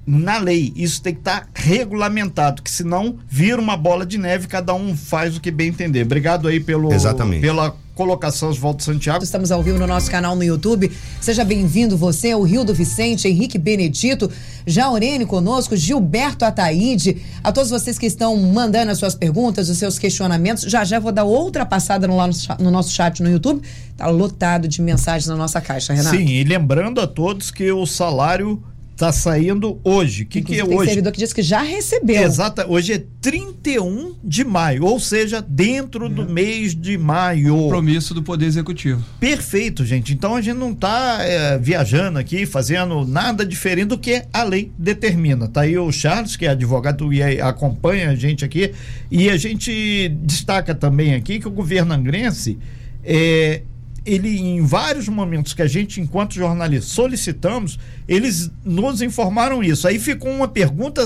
Speaker 3: na lei, isso tem que estar tá regulamentado, que senão vira uma bola de neve, cada um faz o que bem entender. Obrigado aí pelo,
Speaker 5: Exatamente.
Speaker 3: pela colocação Oswaldo Santiago.
Speaker 2: Estamos ao vivo no nosso canal no YouTube. Seja bem-vindo você, o Rio do Vicente, Henrique Benedito, Jaurene conosco, Gilberto Ataíde, a todos vocês que estão mandando as suas perguntas, os seus questionamentos. Já já vou dar outra passada no, no nosso chat no YouTube. Tá lotado de mensagens na nossa caixa, Renato.
Speaker 3: Sim, e lembrando a todos que o salário Está saindo hoje. O que, que é
Speaker 2: tem
Speaker 3: hoje?
Speaker 2: servidor que diz que já recebeu.
Speaker 3: Exato. Hoje é 31 de maio, ou seja, dentro do mês de maio.
Speaker 4: Compromisso do Poder Executivo.
Speaker 3: Perfeito, gente. Então a gente não está é, viajando aqui, fazendo nada diferente do que a lei determina. Tá aí o Charles, que é advogado e acompanha a gente aqui. E a gente destaca também aqui que o governo angrense. É, ele em vários momentos que a gente, enquanto jornalista, solicitamos, eles nos informaram isso. Aí ficou uma pergunta: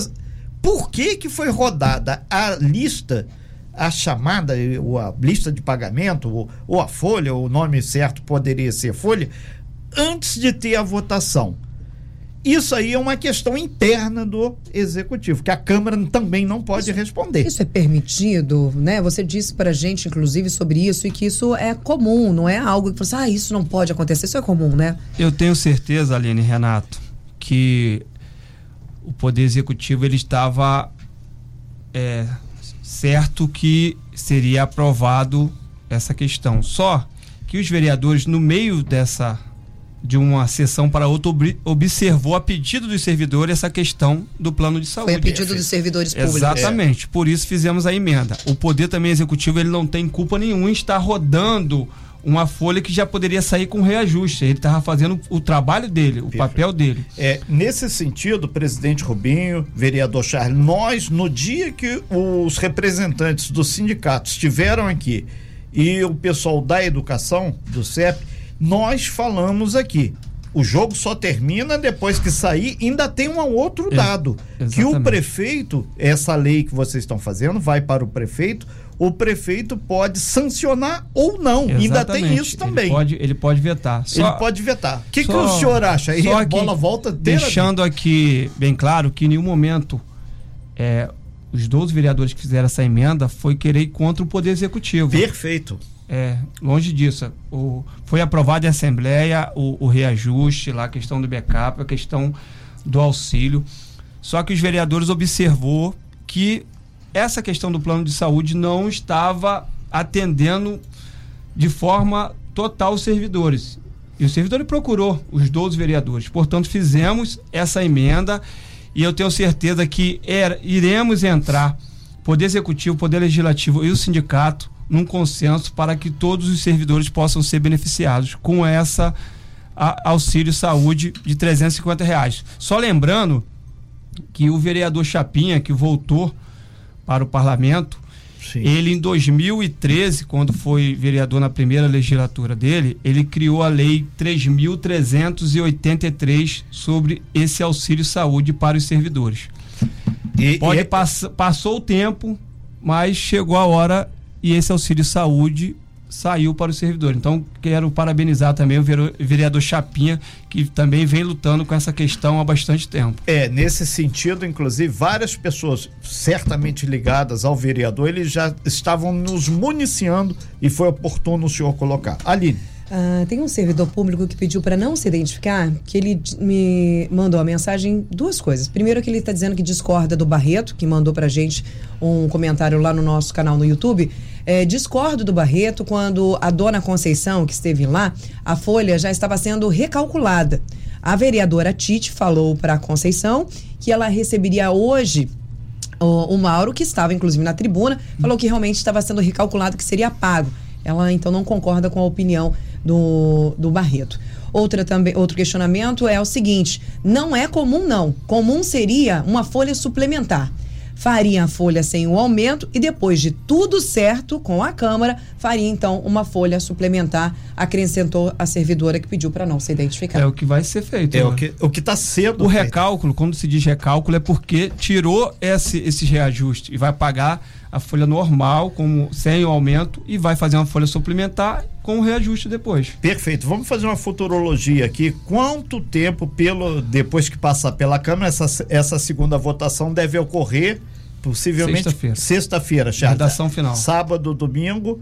Speaker 3: por que que foi rodada a lista, a chamada, ou a lista de pagamento, ou, ou a folha, o nome certo poderia ser folha, antes de ter a votação? Isso aí é uma questão interna do executivo, que a Câmara também não pode
Speaker 2: isso,
Speaker 3: responder.
Speaker 2: Isso é permitido, né? Você disse para a gente, inclusive, sobre isso e que isso é comum, não é algo que você, ah, isso não pode acontecer, isso é comum, né?
Speaker 4: Eu tenho certeza, Aline Renato, que o Poder Executivo ele estava é, certo que seria aprovado essa questão. Só que os vereadores, no meio dessa de uma sessão para outra observou a pedido dos servidores essa questão do plano de saúde.
Speaker 2: Foi a pedido dos servidores públicos.
Speaker 4: Exatamente. É. Por isso fizemos a emenda. O poder também executivo ele não tem culpa nenhuma em estar rodando uma folha que já poderia sair com reajuste. Ele estava fazendo o trabalho dele, o Perfeito. papel dele.
Speaker 3: É, nesse sentido, presidente Rubinho, vereador Charles, nós, no dia que os representantes dos sindicatos estiveram aqui e o pessoal da educação, do CEP, nós falamos aqui. O jogo só termina depois que sair. Ainda tem um outro dado: é, que o prefeito, essa lei que vocês estão fazendo, vai para o prefeito. O prefeito pode sancionar ou não. Exatamente. Ainda tem isso também.
Speaker 4: Ele pode, ele pode vetar.
Speaker 3: Só, ele pode vetar. O que, que o senhor acha? Aí a bola volta
Speaker 4: Deixando aqui bem claro que em nenhum momento é, os 12 vereadores que fizeram essa emenda foi querer ir contra o Poder Executivo.
Speaker 3: Perfeito.
Speaker 4: É, longe disso. O, foi aprovado em Assembleia o, o, reajuste, lá, a questão do backup, a questão do auxílio. Só que os vereadores observou que essa questão do plano de saúde não estava atendendo de forma total os servidores. E o servidor procurou os 12 vereadores. Portanto, fizemos essa emenda e eu tenho certeza que era, iremos entrar, Poder Executivo, Poder Legislativo e o sindicato, num consenso para que todos os servidores possam ser beneficiados com essa auxílio saúde de 350 reais. Só lembrando que o vereador Chapinha, que voltou para o parlamento, Sim. ele em 2013, quando foi vereador na primeira legislatura dele, ele criou a lei 3.383 sobre esse auxílio saúde para os servidores. E, Pode e... É pass, passou o tempo, mas chegou a hora e esse auxílio saúde saiu para o servidor. Então, quero parabenizar também o vereador Chapinha, que também vem lutando com essa questão há bastante tempo.
Speaker 3: É, nesse sentido, inclusive, várias pessoas certamente ligadas ao vereador, eles já estavam nos municiando e foi oportuno o senhor colocar. Aline.
Speaker 2: Uh, tem um servidor público que pediu para não se identificar, que ele me mandou a mensagem duas coisas. Primeiro que ele está dizendo que discorda do Barreto, que mandou para gente um comentário lá no nosso canal no YouTube. É, discordo do Barreto quando a dona Conceição, que esteve lá, a folha já estava sendo recalculada. A vereadora Tite falou para a Conceição que ela receberia hoje o, o Mauro, que estava inclusive na tribuna, falou que realmente estava sendo recalculado, que seria pago. Ela então não concorda com a opinião do, do Barreto. Outra também, outro questionamento é o seguinte: não é comum, não. Comum seria uma folha suplementar faria a folha sem o aumento e depois de tudo certo com a Câmara, faria então uma folha suplementar, acrescentou a servidora que pediu para não ser identificada.
Speaker 4: É o que vai ser feito.
Speaker 3: É
Speaker 4: né?
Speaker 3: o que o que está sendo
Speaker 4: O
Speaker 3: feito.
Speaker 4: recálculo, quando se diz recálculo, é porque tirou esse, esse reajuste e vai pagar a folha normal, como sem o aumento, e vai fazer uma folha suplementar com o reajuste depois.
Speaker 3: Perfeito. Vamos fazer uma futurologia aqui. Quanto tempo pelo depois que passar pela Câmara essa, essa segunda votação deve ocorrer? Possivelmente
Speaker 4: Sexta-feira.
Speaker 3: sexta-feira, Charles.
Speaker 4: Redação final.
Speaker 3: Sábado, domingo,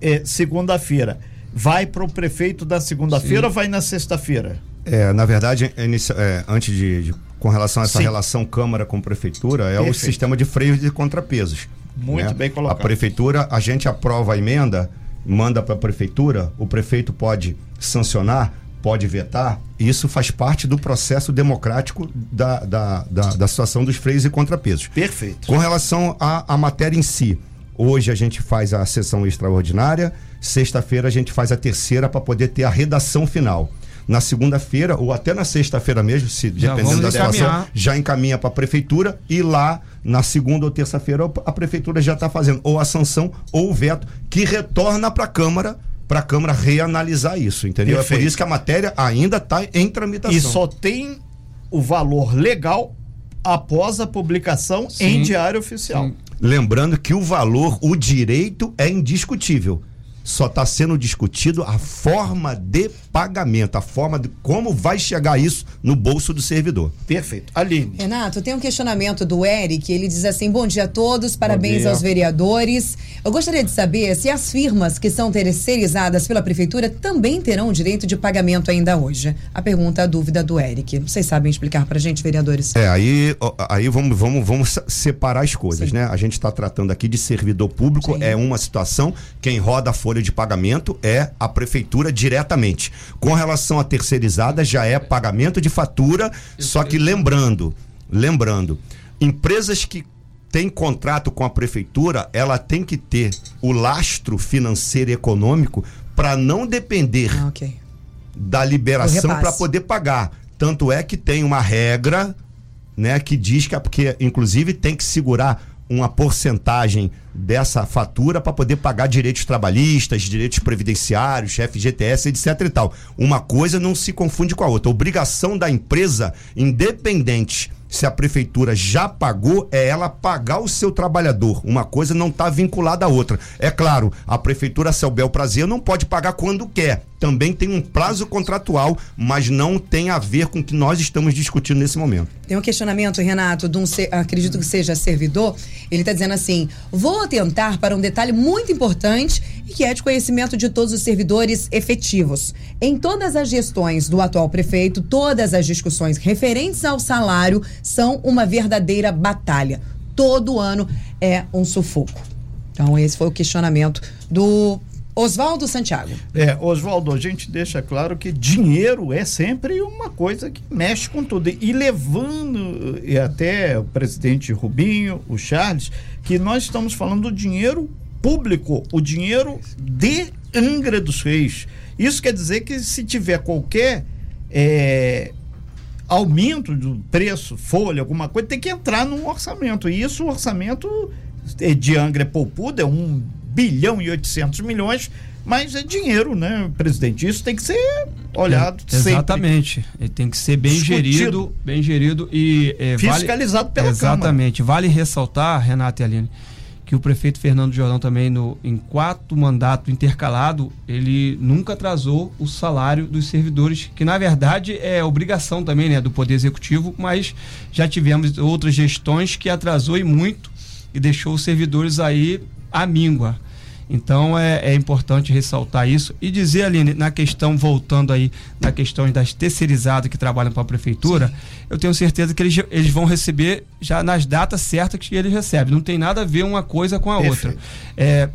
Speaker 3: é, segunda-feira. Vai para o prefeito da segunda-feira ou vai na sexta-feira?
Speaker 5: É, na verdade, inicia- é, antes de, de- com relação a essa
Speaker 3: Sim.
Speaker 5: relação Câmara com Prefeitura, é o
Speaker 3: Perfeito.
Speaker 5: sistema de freios e contrapesos.
Speaker 3: Muito
Speaker 5: né?
Speaker 3: bem colocado.
Speaker 5: A Prefeitura, a gente aprova a emenda, manda para a Prefeitura, o prefeito pode sancionar, pode vetar. Isso faz parte do processo democrático da, da, da, da situação dos freios e contrapesos.
Speaker 3: Perfeito.
Speaker 5: Com relação à, à matéria em si, hoje a gente faz a sessão extraordinária, sexta-feira a gente faz a terceira para poder ter a redação final. Na segunda-feira, ou até na sexta-feira mesmo, se
Speaker 4: Já
Speaker 5: dependendo da situação,
Speaker 4: encaminhar.
Speaker 5: já encaminha para a prefeitura e lá na segunda ou terça-feira a prefeitura já está fazendo ou a sanção ou o veto que retorna para a Câmara para a Câmara reanalisar isso, entendeu? É
Speaker 3: Perfeito.
Speaker 5: por isso que a matéria ainda está em tramitação.
Speaker 3: E só tem o valor legal após a publicação em
Speaker 4: Sim.
Speaker 3: diário oficial.
Speaker 4: Sim.
Speaker 5: Lembrando que o valor, o direito é indiscutível. Só está sendo discutido a forma de pagamento, a forma de como vai chegar isso no bolso do servidor.
Speaker 3: Perfeito. Aline.
Speaker 2: Renato, tem um questionamento do Eric. Ele diz assim: Bom dia a todos, parabéns aos vereadores. Eu gostaria de saber se as firmas que são terceirizadas pela prefeitura também terão o direito de pagamento ainda hoje. A pergunta, a dúvida do Eric. Vocês sabem explicar pra gente, vereadores?
Speaker 5: É, aí, aí vamos, vamos, vamos se- separar as coisas,
Speaker 2: Sim.
Speaker 5: né? A gente está tratando aqui de servidor público,
Speaker 2: Sim.
Speaker 5: é uma situação, quem roda a folha de pagamento é a prefeitura diretamente. Com relação à terceirizada, já é pagamento de fatura, só que lembrando, lembrando, empresas que têm contrato com a prefeitura, ela tem que ter o lastro financeiro e econômico para não depender
Speaker 2: Ah, ok.
Speaker 5: da liberação para poder pagar. Tanto é que tem uma regra, né, que diz que é porque inclusive tem que segurar uma porcentagem dessa fatura para poder pagar direitos trabalhistas, direitos previdenciários, FGTS, etc e tal. Uma coisa não se confunde com a outra. A obrigação da empresa, independente se a prefeitura já pagou, é ela pagar o seu trabalhador. Uma coisa não está vinculada à outra. É claro, a prefeitura, a seu bel prazer, não pode pagar quando quer. Também tem um prazo contratual, mas não tem a ver com o que nós estamos discutindo nesse momento.
Speaker 2: Tem um questionamento, Renato, de um acredito que seja servidor. Ele está dizendo assim: vou atentar para um detalhe muito importante e que é de conhecimento de todos os servidores efetivos. Em todas as gestões do atual prefeito, todas as discussões referentes ao salário são uma verdadeira batalha. Todo ano é um sufoco. Então, esse foi o questionamento do Oswaldo Santiago.
Speaker 3: É, Oswaldo, a gente deixa claro que dinheiro é sempre uma coisa que mexe com tudo. E levando, e até o presidente Rubinho, o Charles, que nós estamos falando do dinheiro público, o dinheiro de Angra dos Reis. Isso quer dizer que se tiver qualquer é, aumento do preço, folha, alguma coisa, tem que entrar num orçamento. E isso, o orçamento é de Angra é poupudo, é um bilhão e 800 milhões, mas é dinheiro, né, presidente? Isso tem que ser olhado
Speaker 4: É,
Speaker 3: sempre.
Speaker 4: Exatamente. Ele tem que ser bem
Speaker 3: Discutido.
Speaker 4: gerido, bem gerido e é,
Speaker 3: Fiscalizado pela
Speaker 4: Exatamente. Vale ressaltar, Renato e Aline, que o prefeito Fernando Jordão também no em quarto mandato intercalado, ele nunca atrasou o salário dos servidores, que na verdade é obrigação também, né, do poder executivo, mas já tivemos outras gestões que atrasou e muito e deixou os servidores aí à míngua. Então é, é importante ressaltar isso e dizer, Aline, na questão, voltando aí na questão das terceirizadas que trabalham para a prefeitura, eu tenho certeza que eles, eles vão receber já nas datas certas que eles recebem. Não tem nada a ver uma coisa com a
Speaker 3: Perfeito.
Speaker 4: outra. É,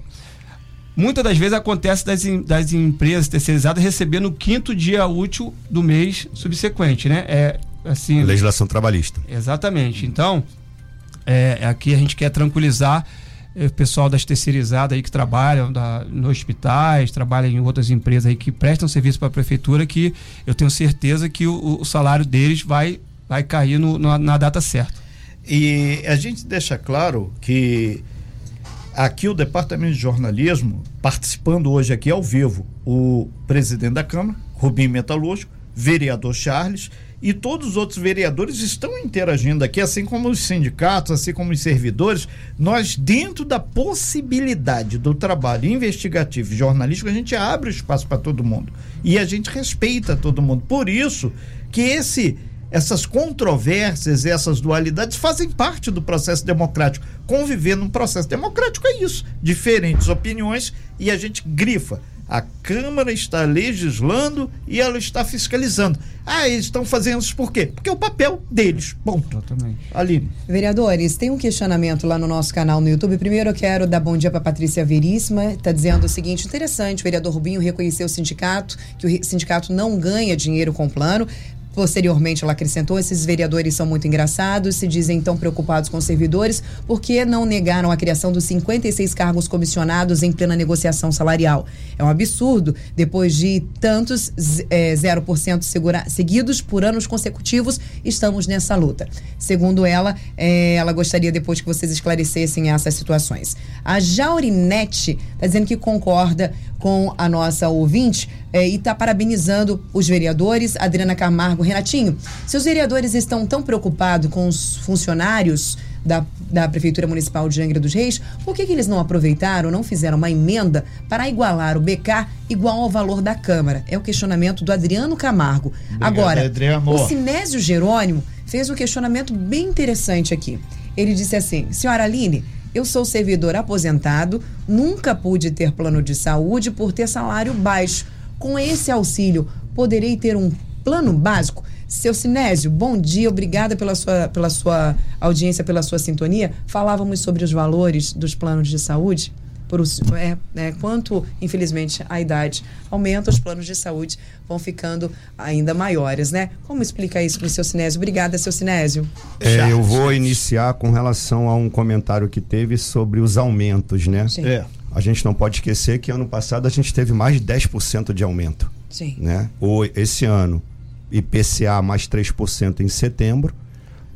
Speaker 4: muitas das vezes acontece das, das empresas terceirizadas receber no quinto dia útil do mês subsequente, né? É assim.
Speaker 5: Legislação trabalhista.
Speaker 4: Exatamente. Então, é, aqui a gente quer tranquilizar é, pessoal das terceirizadas aí que trabalham da, nos hospitais, trabalham em outras empresas aí que prestam serviço para a prefeitura, que eu tenho certeza que o, o salário deles vai, vai cair no, na, na data certa.
Speaker 3: E a gente deixa claro que aqui o Departamento de Jornalismo, participando hoje aqui ao vivo, o presidente da Câmara, Rubim Metalúrgico, vereador Charles e todos os outros vereadores estão interagindo aqui, assim como os sindicatos, assim como os servidores. Nós, dentro da possibilidade do trabalho investigativo e jornalístico, a gente abre o espaço para todo mundo e a gente respeita todo mundo. Por isso que esse essas controvérsias, essas dualidades fazem parte do processo democrático. Conviver num processo democrático é isso, diferentes opiniões e a gente grifa a Câmara está legislando e ela está fiscalizando. Ah, eles estão fazendo isso por quê? Porque é o papel deles. Ponto. Exatamente.
Speaker 2: Aline. Vereadores, tem um questionamento lá no nosso canal no YouTube. Primeiro eu quero dar bom dia para Patrícia Veríssima. Está dizendo o seguinte: interessante, o vereador Rubinho reconheceu o sindicato, que o sindicato não ganha dinheiro com o plano. Posteriormente, ela acrescentou: esses vereadores são muito engraçados, se dizem tão preocupados com os servidores, porque não negaram a criação dos 56 cargos comissionados em plena negociação salarial? É um absurdo, depois de tantos é, 0% segura, seguidos por anos consecutivos, estamos nessa luta. Segundo ela, é, ela gostaria depois que vocês esclarecessem essas situações. A Jaurinete está dizendo que concorda com a nossa ouvinte é, e está parabenizando os vereadores, Adriana Camargo, Renatinho. Se os vereadores estão tão preocupados com os funcionários da, da Prefeitura Municipal de Angra dos Reis, por que, que eles não aproveitaram, não fizeram uma emenda para igualar o BK igual ao valor da Câmara? É o questionamento do Adriano Camargo. Obrigado, Agora, Adriano. o Sinésio Jerônimo fez um questionamento bem interessante aqui. Ele disse assim: Senhora Aline, eu sou servidor aposentado, nunca pude ter plano de saúde por ter salário baixo. Com esse auxílio, poderei ter um plano básico? Seu Sinésio, bom dia, obrigada pela sua, pela sua audiência, pela sua sintonia. Falávamos sobre os valores dos planos de saúde por é, é, quanto, infelizmente, a idade aumenta, os planos de saúde vão ficando ainda maiores, né? Como explica isso para o seu Sinésio? Obrigada, seu Sinésio.
Speaker 5: É, eu vou iniciar com relação a um comentário que teve sobre os aumentos, né? Sim. É. A gente não pode esquecer que ano passado a gente teve mais de 10% de aumento. Sim. Né? O, esse ano, IPCA mais 3% em setembro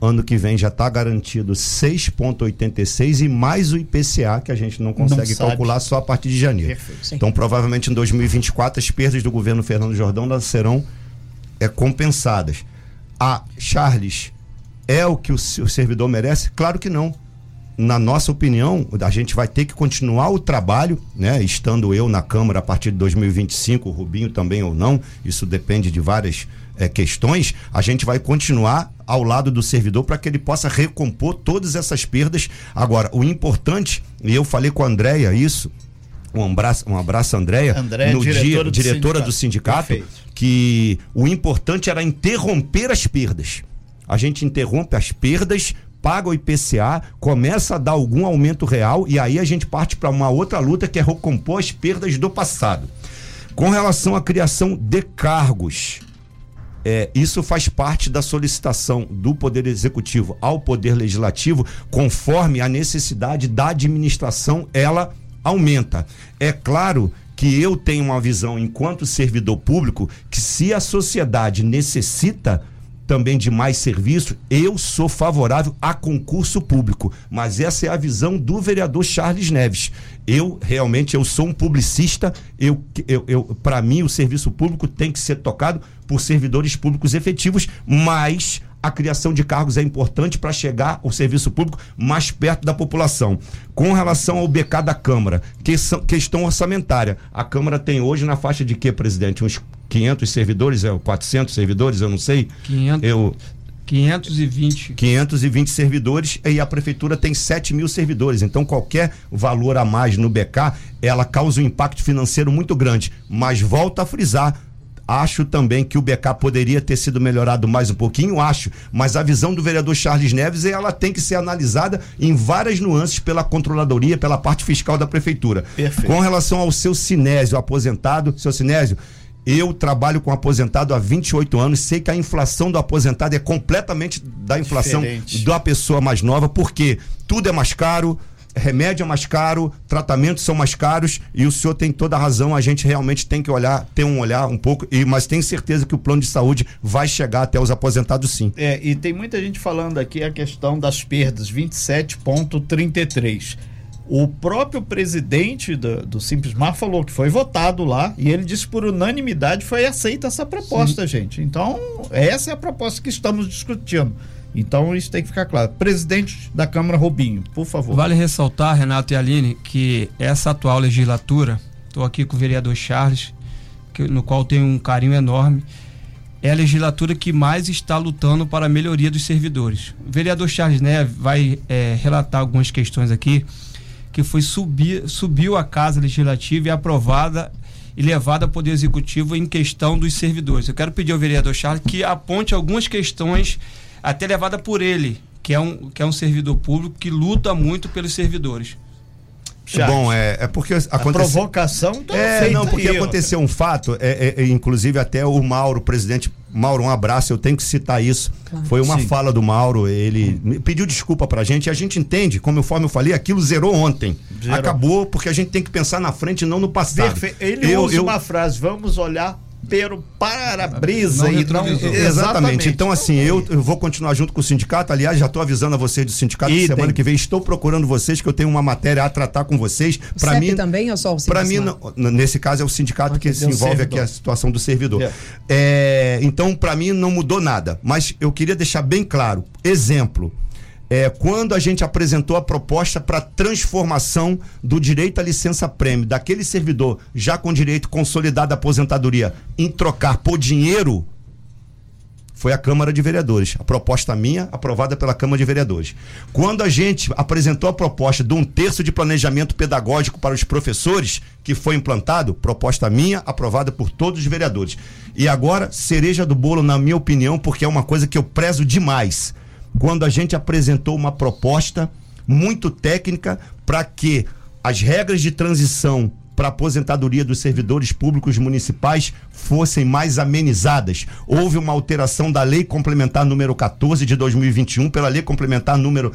Speaker 5: Ano que vem já está garantido 6,86 e mais o IPCA, que a gente não consegue não calcular só a partir de janeiro. Perfeito, então, provavelmente em 2024, as perdas do governo Fernando Jordão serão é, compensadas. A Charles é o que o, o servidor merece? Claro que não na nossa opinião, a gente vai ter que continuar o trabalho, né? Estando eu na Câmara a partir de 2025, o Rubinho também ou não, isso depende de várias é, questões. A gente vai continuar ao lado do servidor para que ele possa recompor todas essas perdas. Agora, o importante, e eu falei com a Andréia isso, um abraço, um abraço Andréia, André, no diretora dia, do diretora sindicato. do sindicato, que o importante era interromper as perdas. A gente interrompe as perdas paga o IPCA, começa a dar algum aumento real e aí a gente parte para uma outra luta que é recompor as perdas do passado. Com relação à criação de cargos, é, isso faz parte da solicitação do Poder Executivo ao Poder Legislativo, conforme a necessidade da administração, ela aumenta. É claro que eu tenho uma visão, enquanto servidor público, que se a sociedade necessita também de mais serviço, eu sou favorável a concurso público, mas essa é a visão do vereador Charles Neves. Eu realmente eu sou um publicista, eu, eu, eu para mim o serviço público tem que ser tocado por servidores públicos efetivos, mas a criação de cargos é importante para chegar o serviço público mais perto da população. Com relação ao BK da Câmara, questão orçamentária. A Câmara tem hoje na faixa de quê, presidente? Uns 500 servidores, é, 400 servidores, eu não sei.
Speaker 4: 500.
Speaker 5: Eu,
Speaker 4: 520.
Speaker 5: 520 servidores e a prefeitura tem 7 mil servidores. Então, qualquer valor a mais no BK, ela causa um impacto financeiro muito grande. Mas volta a frisar. Acho também que o BK poderia ter sido melhorado mais um pouquinho, acho, mas a visão do vereador Charles Neves ela tem que ser analisada em várias nuances pela controladoria, pela parte fiscal da prefeitura. Perfeito. Com relação ao seu Sinésio aposentado, seu Sinésio, eu trabalho com aposentado há 28 anos, sei que a inflação do aposentado é completamente da inflação Diferente. da pessoa mais nova, porque tudo é mais caro, remédio é mais caro, tratamentos são mais caros e o senhor tem toda a razão. A gente realmente tem que olhar, ter um olhar um pouco, e, mas tenho certeza que o plano de saúde vai chegar até os aposentados sim.
Speaker 3: É, e tem muita gente falando aqui a questão das perdas, 27,33. O próprio presidente do, do Simples Mar falou que foi votado lá e ele disse por unanimidade foi aceita essa proposta, Sim. gente. Então, essa é a proposta que estamos discutindo. Então isso tem que ficar claro. Presidente da Câmara Robinho, por favor.
Speaker 4: Vale ressaltar, Renato e Aline, que essa atual legislatura, estou aqui com o vereador Charles, que, no qual tenho um carinho enorme, é a legislatura que mais está lutando para a melhoria dos servidores. O vereador Charles Neves vai é, relatar algumas questões aqui, que foi subir, subiu a Casa Legislativa e aprovada e levada ao Poder Executivo em questão dos servidores. Eu quero pedir ao vereador Charles que aponte algumas questões até levada por ele, que é um, que é um servidor público que luta muito pelos servidores.
Speaker 5: Bom, é, é porque aconteceu. A
Speaker 3: provocação
Speaker 5: tá É, não, porque aí, aconteceu um fato, é, é, é, inclusive até o Mauro, presidente. Mauro, um abraço, eu tenho que citar isso. Claro. Foi uma Sim. fala do Mauro, ele hum. pediu desculpa pra gente e a gente entende, como conforme eu falei, aquilo zerou ontem. Zerou. Acabou porque a gente tem que pensar na frente e não no passado. Perfe...
Speaker 3: Ele eu, usa eu... uma frase, vamos olhar pelo para-brisa e
Speaker 5: não, exatamente. exatamente. Então assim, eu, eu, vou continuar junto com o sindicato. Aliás, já estou avisando a vocês do sindicato e semana que vem estou procurando vocês que eu tenho uma matéria a tratar com vocês.
Speaker 2: Para mim também ou só o
Speaker 5: Para mim, nesse caso é o sindicato que se envolve servidor. aqui a situação do servidor. É. É, então, para mim não mudou nada, mas eu queria deixar bem claro. Exemplo, é, quando a gente apresentou a proposta para transformação do direito à licença prêmio daquele servidor já com direito consolidado à aposentadoria em trocar por dinheiro foi a Câmara de Vereadores. A proposta minha, aprovada pela Câmara de Vereadores. Quando a gente apresentou a proposta de um terço de planejamento pedagógico para os professores, que foi implantado, proposta minha, aprovada por todos os vereadores. E agora, cereja do bolo, na minha opinião, porque é uma coisa que eu prezo demais quando a gente apresentou uma proposta muito técnica para que as regras de transição para a aposentadoria dos servidores públicos municipais fossem mais amenizadas. Houve uma alteração da Lei Complementar número 14 de 2021 pela Lei Complementar número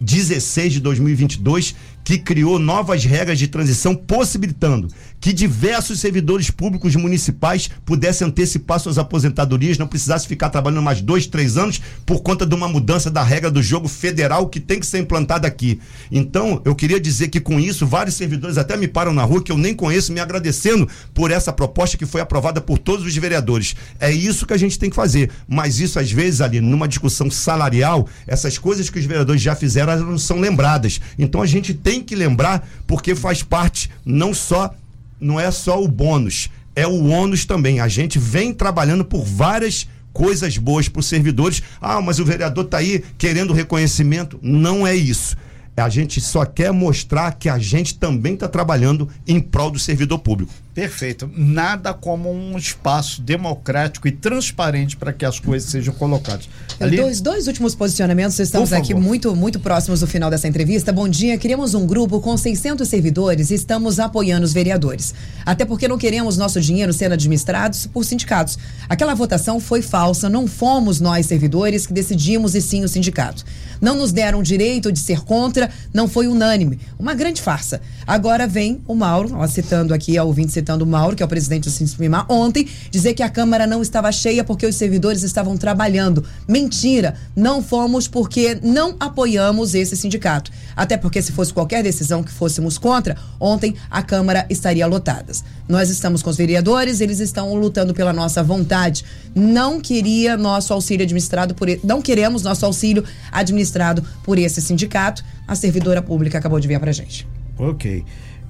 Speaker 5: 16 de 2022, que criou novas regras de transição, possibilitando que diversos servidores públicos municipais pudessem antecipar suas aposentadorias, não precisasse ficar trabalhando mais dois, três anos por conta de uma mudança da regra do jogo federal que tem que ser implantada aqui. Então, eu queria dizer que com isso, vários servidores até me param na rua, que eu nem conheço, me agradecendo por essa proposta que foi aprovada por todos os vereadores. É isso que a gente tem que fazer. Mas isso, às vezes, ali, numa discussão salarial, essas coisas que os vereadores já fizeram, elas não são lembradas. Então, a gente tem que lembrar, porque faz parte não só não é só o bônus, é o ônus também. A gente vem trabalhando por várias coisas boas para os servidores. Ah, mas o vereador está aí querendo reconhecimento. Não é isso. A gente só quer mostrar que a gente também está trabalhando em prol do servidor público.
Speaker 3: Perfeito. Nada como um espaço democrático e transparente para que as coisas sejam colocadas.
Speaker 2: Ali... Dois, dois últimos posicionamentos. Estamos aqui muito, muito próximos do final dessa entrevista. Bom dia. Queremos um grupo com 600 servidores e estamos apoiando os vereadores. Até porque não queremos nosso dinheiro sendo administrados por sindicatos. Aquela votação foi falsa. Não fomos nós, servidores, que decidimos e sim o sindicato. Não nos deram o direito de ser contra. Não foi unânime. Uma grande farsa. Agora vem o Mauro, ó, citando aqui a ouvinte citando o Mauro, que é o presidente do Sinspimar, ontem, dizer que a Câmara não estava cheia porque os servidores estavam trabalhando. Mentira! Não fomos porque não apoiamos esse sindicato. Até porque se fosse qualquer decisão que fôssemos contra, ontem a Câmara estaria lotada. Nós estamos com os vereadores, eles estão lutando pela nossa vontade. Não queria nosso auxílio administrado por não queremos nosso auxílio administrado por esse sindicato. A servidora pública acabou de vir pra gente.
Speaker 3: Ok.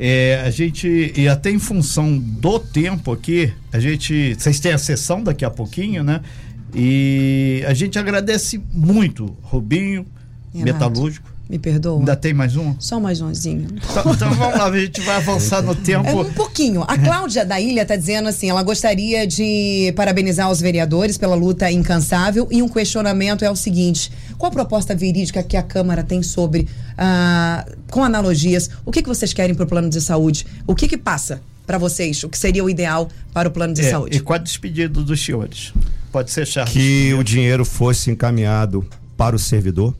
Speaker 3: É, a gente, e até em função do tempo aqui, a gente. Vocês têm a sessão daqui a pouquinho, né? E a gente agradece muito, Rubinho, Metalúrgico.
Speaker 2: Me perdoa.
Speaker 3: Ainda tem mais um?
Speaker 2: Só mais umzinho.
Speaker 3: Então, então vamos lá, a gente vai avançar no tempo. É
Speaker 2: um pouquinho. A Cláudia da Ilha está dizendo assim: ela gostaria de parabenizar os vereadores pela luta incansável e um questionamento é o seguinte: qual a proposta verídica que a Câmara tem sobre, ah, com analogias, o que, que vocês querem para o plano de saúde? O que, que passa para vocês? O que seria o ideal para o plano de
Speaker 3: é,
Speaker 2: saúde?
Speaker 3: E qual a despedida dos senhores? Pode ser, Charles.
Speaker 5: Que o dinheiro fosse encaminhado para o servidor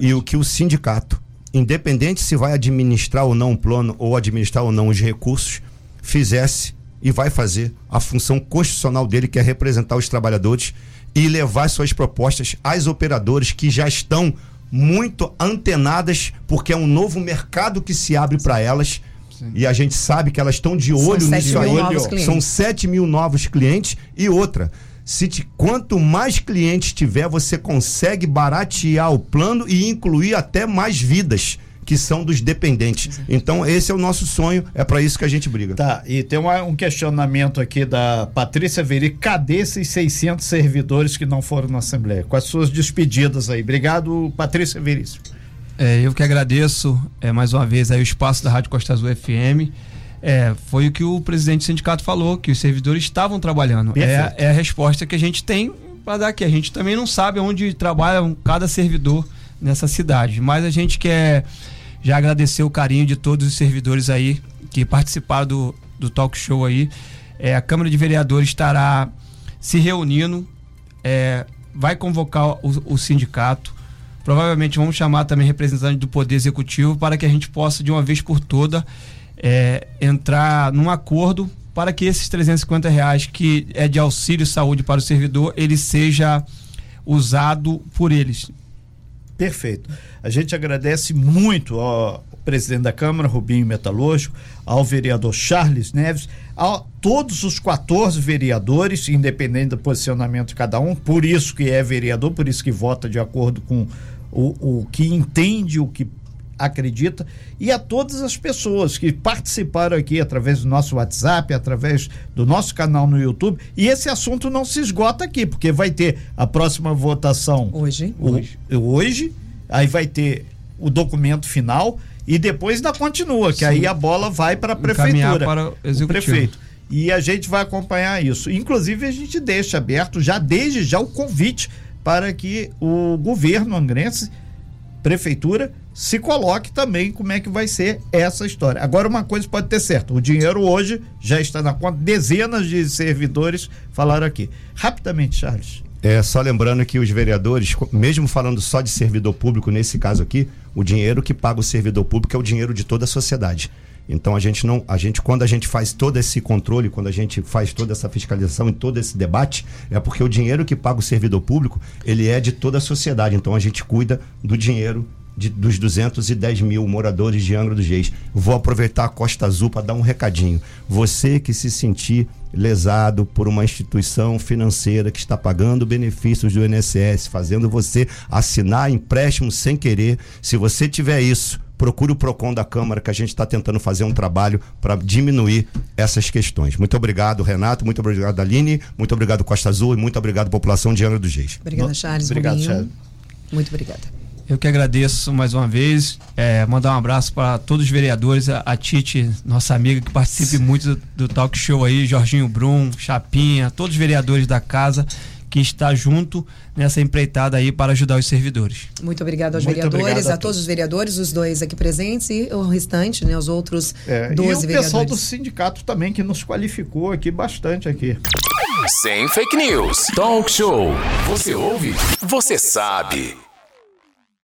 Speaker 5: e o que o sindicato independente se vai administrar ou não o plano ou administrar ou não os recursos, fizesse e vai fazer a função constitucional dele, que é representar os trabalhadores e levar suas propostas às operadoras que já estão muito antenadas, porque é um novo mercado que se abre para elas. Sim. E a gente sabe que elas estão de olho nisso aí. São 7 mil novos clientes. E outra, se te, quanto mais clientes tiver, você consegue baratear o plano e incluir até mais vidas que são dos dependentes. Então, esse é o nosso sonho, é para isso que a gente briga.
Speaker 3: Tá, e tem uma, um questionamento aqui da Patrícia Veri: cadê esses 600 servidores que não foram na Assembleia? Com as suas despedidas aí. Obrigado, Patrícia Veríssimo.
Speaker 4: É, eu que agradeço é, mais uma vez aí o espaço da Rádio Costa Azul FM. É, foi o que o presidente do sindicato falou, que os servidores estavam trabalhando. É, é, a resposta que a gente tem para dar aqui. A gente também não sabe onde trabalha cada servidor nessa cidade, mas a gente quer já agradecer o carinho de todos os servidores aí que participaram do, do talk show aí. É, a Câmara de Vereadores estará se reunindo, é, vai convocar o, o sindicato. Provavelmente vamos chamar também representantes do Poder Executivo para que a gente possa, de uma vez por toda, é, entrar num acordo para que esses 350 reais que é de auxílio saúde para o servidor, ele seja usado por eles.
Speaker 3: Perfeito. A gente agradece muito ao presidente da Câmara, Rubinho Metalúrgico, ao vereador Charles Neves, a todos os 14 vereadores, independente do posicionamento de cada um, por isso que é vereador, por isso que vota de acordo com o, o que entende, o que acredita, e a todas as pessoas que participaram aqui através do nosso WhatsApp, através do nosso canal no YouTube. E esse assunto não se esgota aqui, porque vai ter a próxima votação
Speaker 2: hoje.
Speaker 3: O, hoje. hoje, aí vai ter o documento final e depois ainda continua, que Sim. aí a bola vai para a prefeitura,
Speaker 4: para o, o prefeito.
Speaker 3: E a gente vai acompanhar isso. Inclusive, a gente deixa aberto já desde já o convite para que o governo angrense, prefeitura, se coloque também como é que vai ser essa história. Agora, uma coisa pode ter certo: o dinheiro hoje já está na conta, dezenas de servidores falaram aqui. Rapidamente, Charles.
Speaker 5: É, só lembrando que os vereadores, mesmo falando só de servidor público, nesse caso aqui, o dinheiro que paga o servidor público é o dinheiro de toda a sociedade. Então a gente não, a gente quando a gente faz todo esse controle, quando a gente faz toda essa fiscalização e todo esse debate, é porque o dinheiro que paga o servidor público, ele é de toda a sociedade. Então a gente cuida do dinheiro de, dos 210 mil moradores de Angra dos Reis. Vou aproveitar a Costa Azul para dar um recadinho. Você que se sentir lesado por uma instituição financeira que está pagando benefícios do INSS, fazendo você assinar empréstimo sem querer, se você tiver isso, procure o PROCON da Câmara, que a gente está tentando fazer um trabalho para diminuir essas questões. Muito obrigado, Renato, muito obrigado, Aline, muito obrigado, Costa Azul e muito obrigado, população de Angra dos Reis.
Speaker 2: Obrigada, Charles. Obrigado, Charles. Muito obrigada.
Speaker 4: Eu que agradeço mais uma vez. É, mandar um abraço para todos os vereadores, a, a, Tite, nossa amiga, que participe muito do, do, talk show aí, Jorginho Brum, Chapinha, todos os vereadores da casa que está junto nessa empreitada aí para ajudar os servidores.
Speaker 2: Muito obrigado aos Muito vereadores, obrigado a, a, todos os vereadores, os dois aqui presentes e o restante, né, os outros é, 12 vereadores. E o
Speaker 3: pessoal do sindicato também que nos qualificou aqui bastante aqui.
Speaker 1: Sem fake news. Talk show. Você ouve? Você sabe.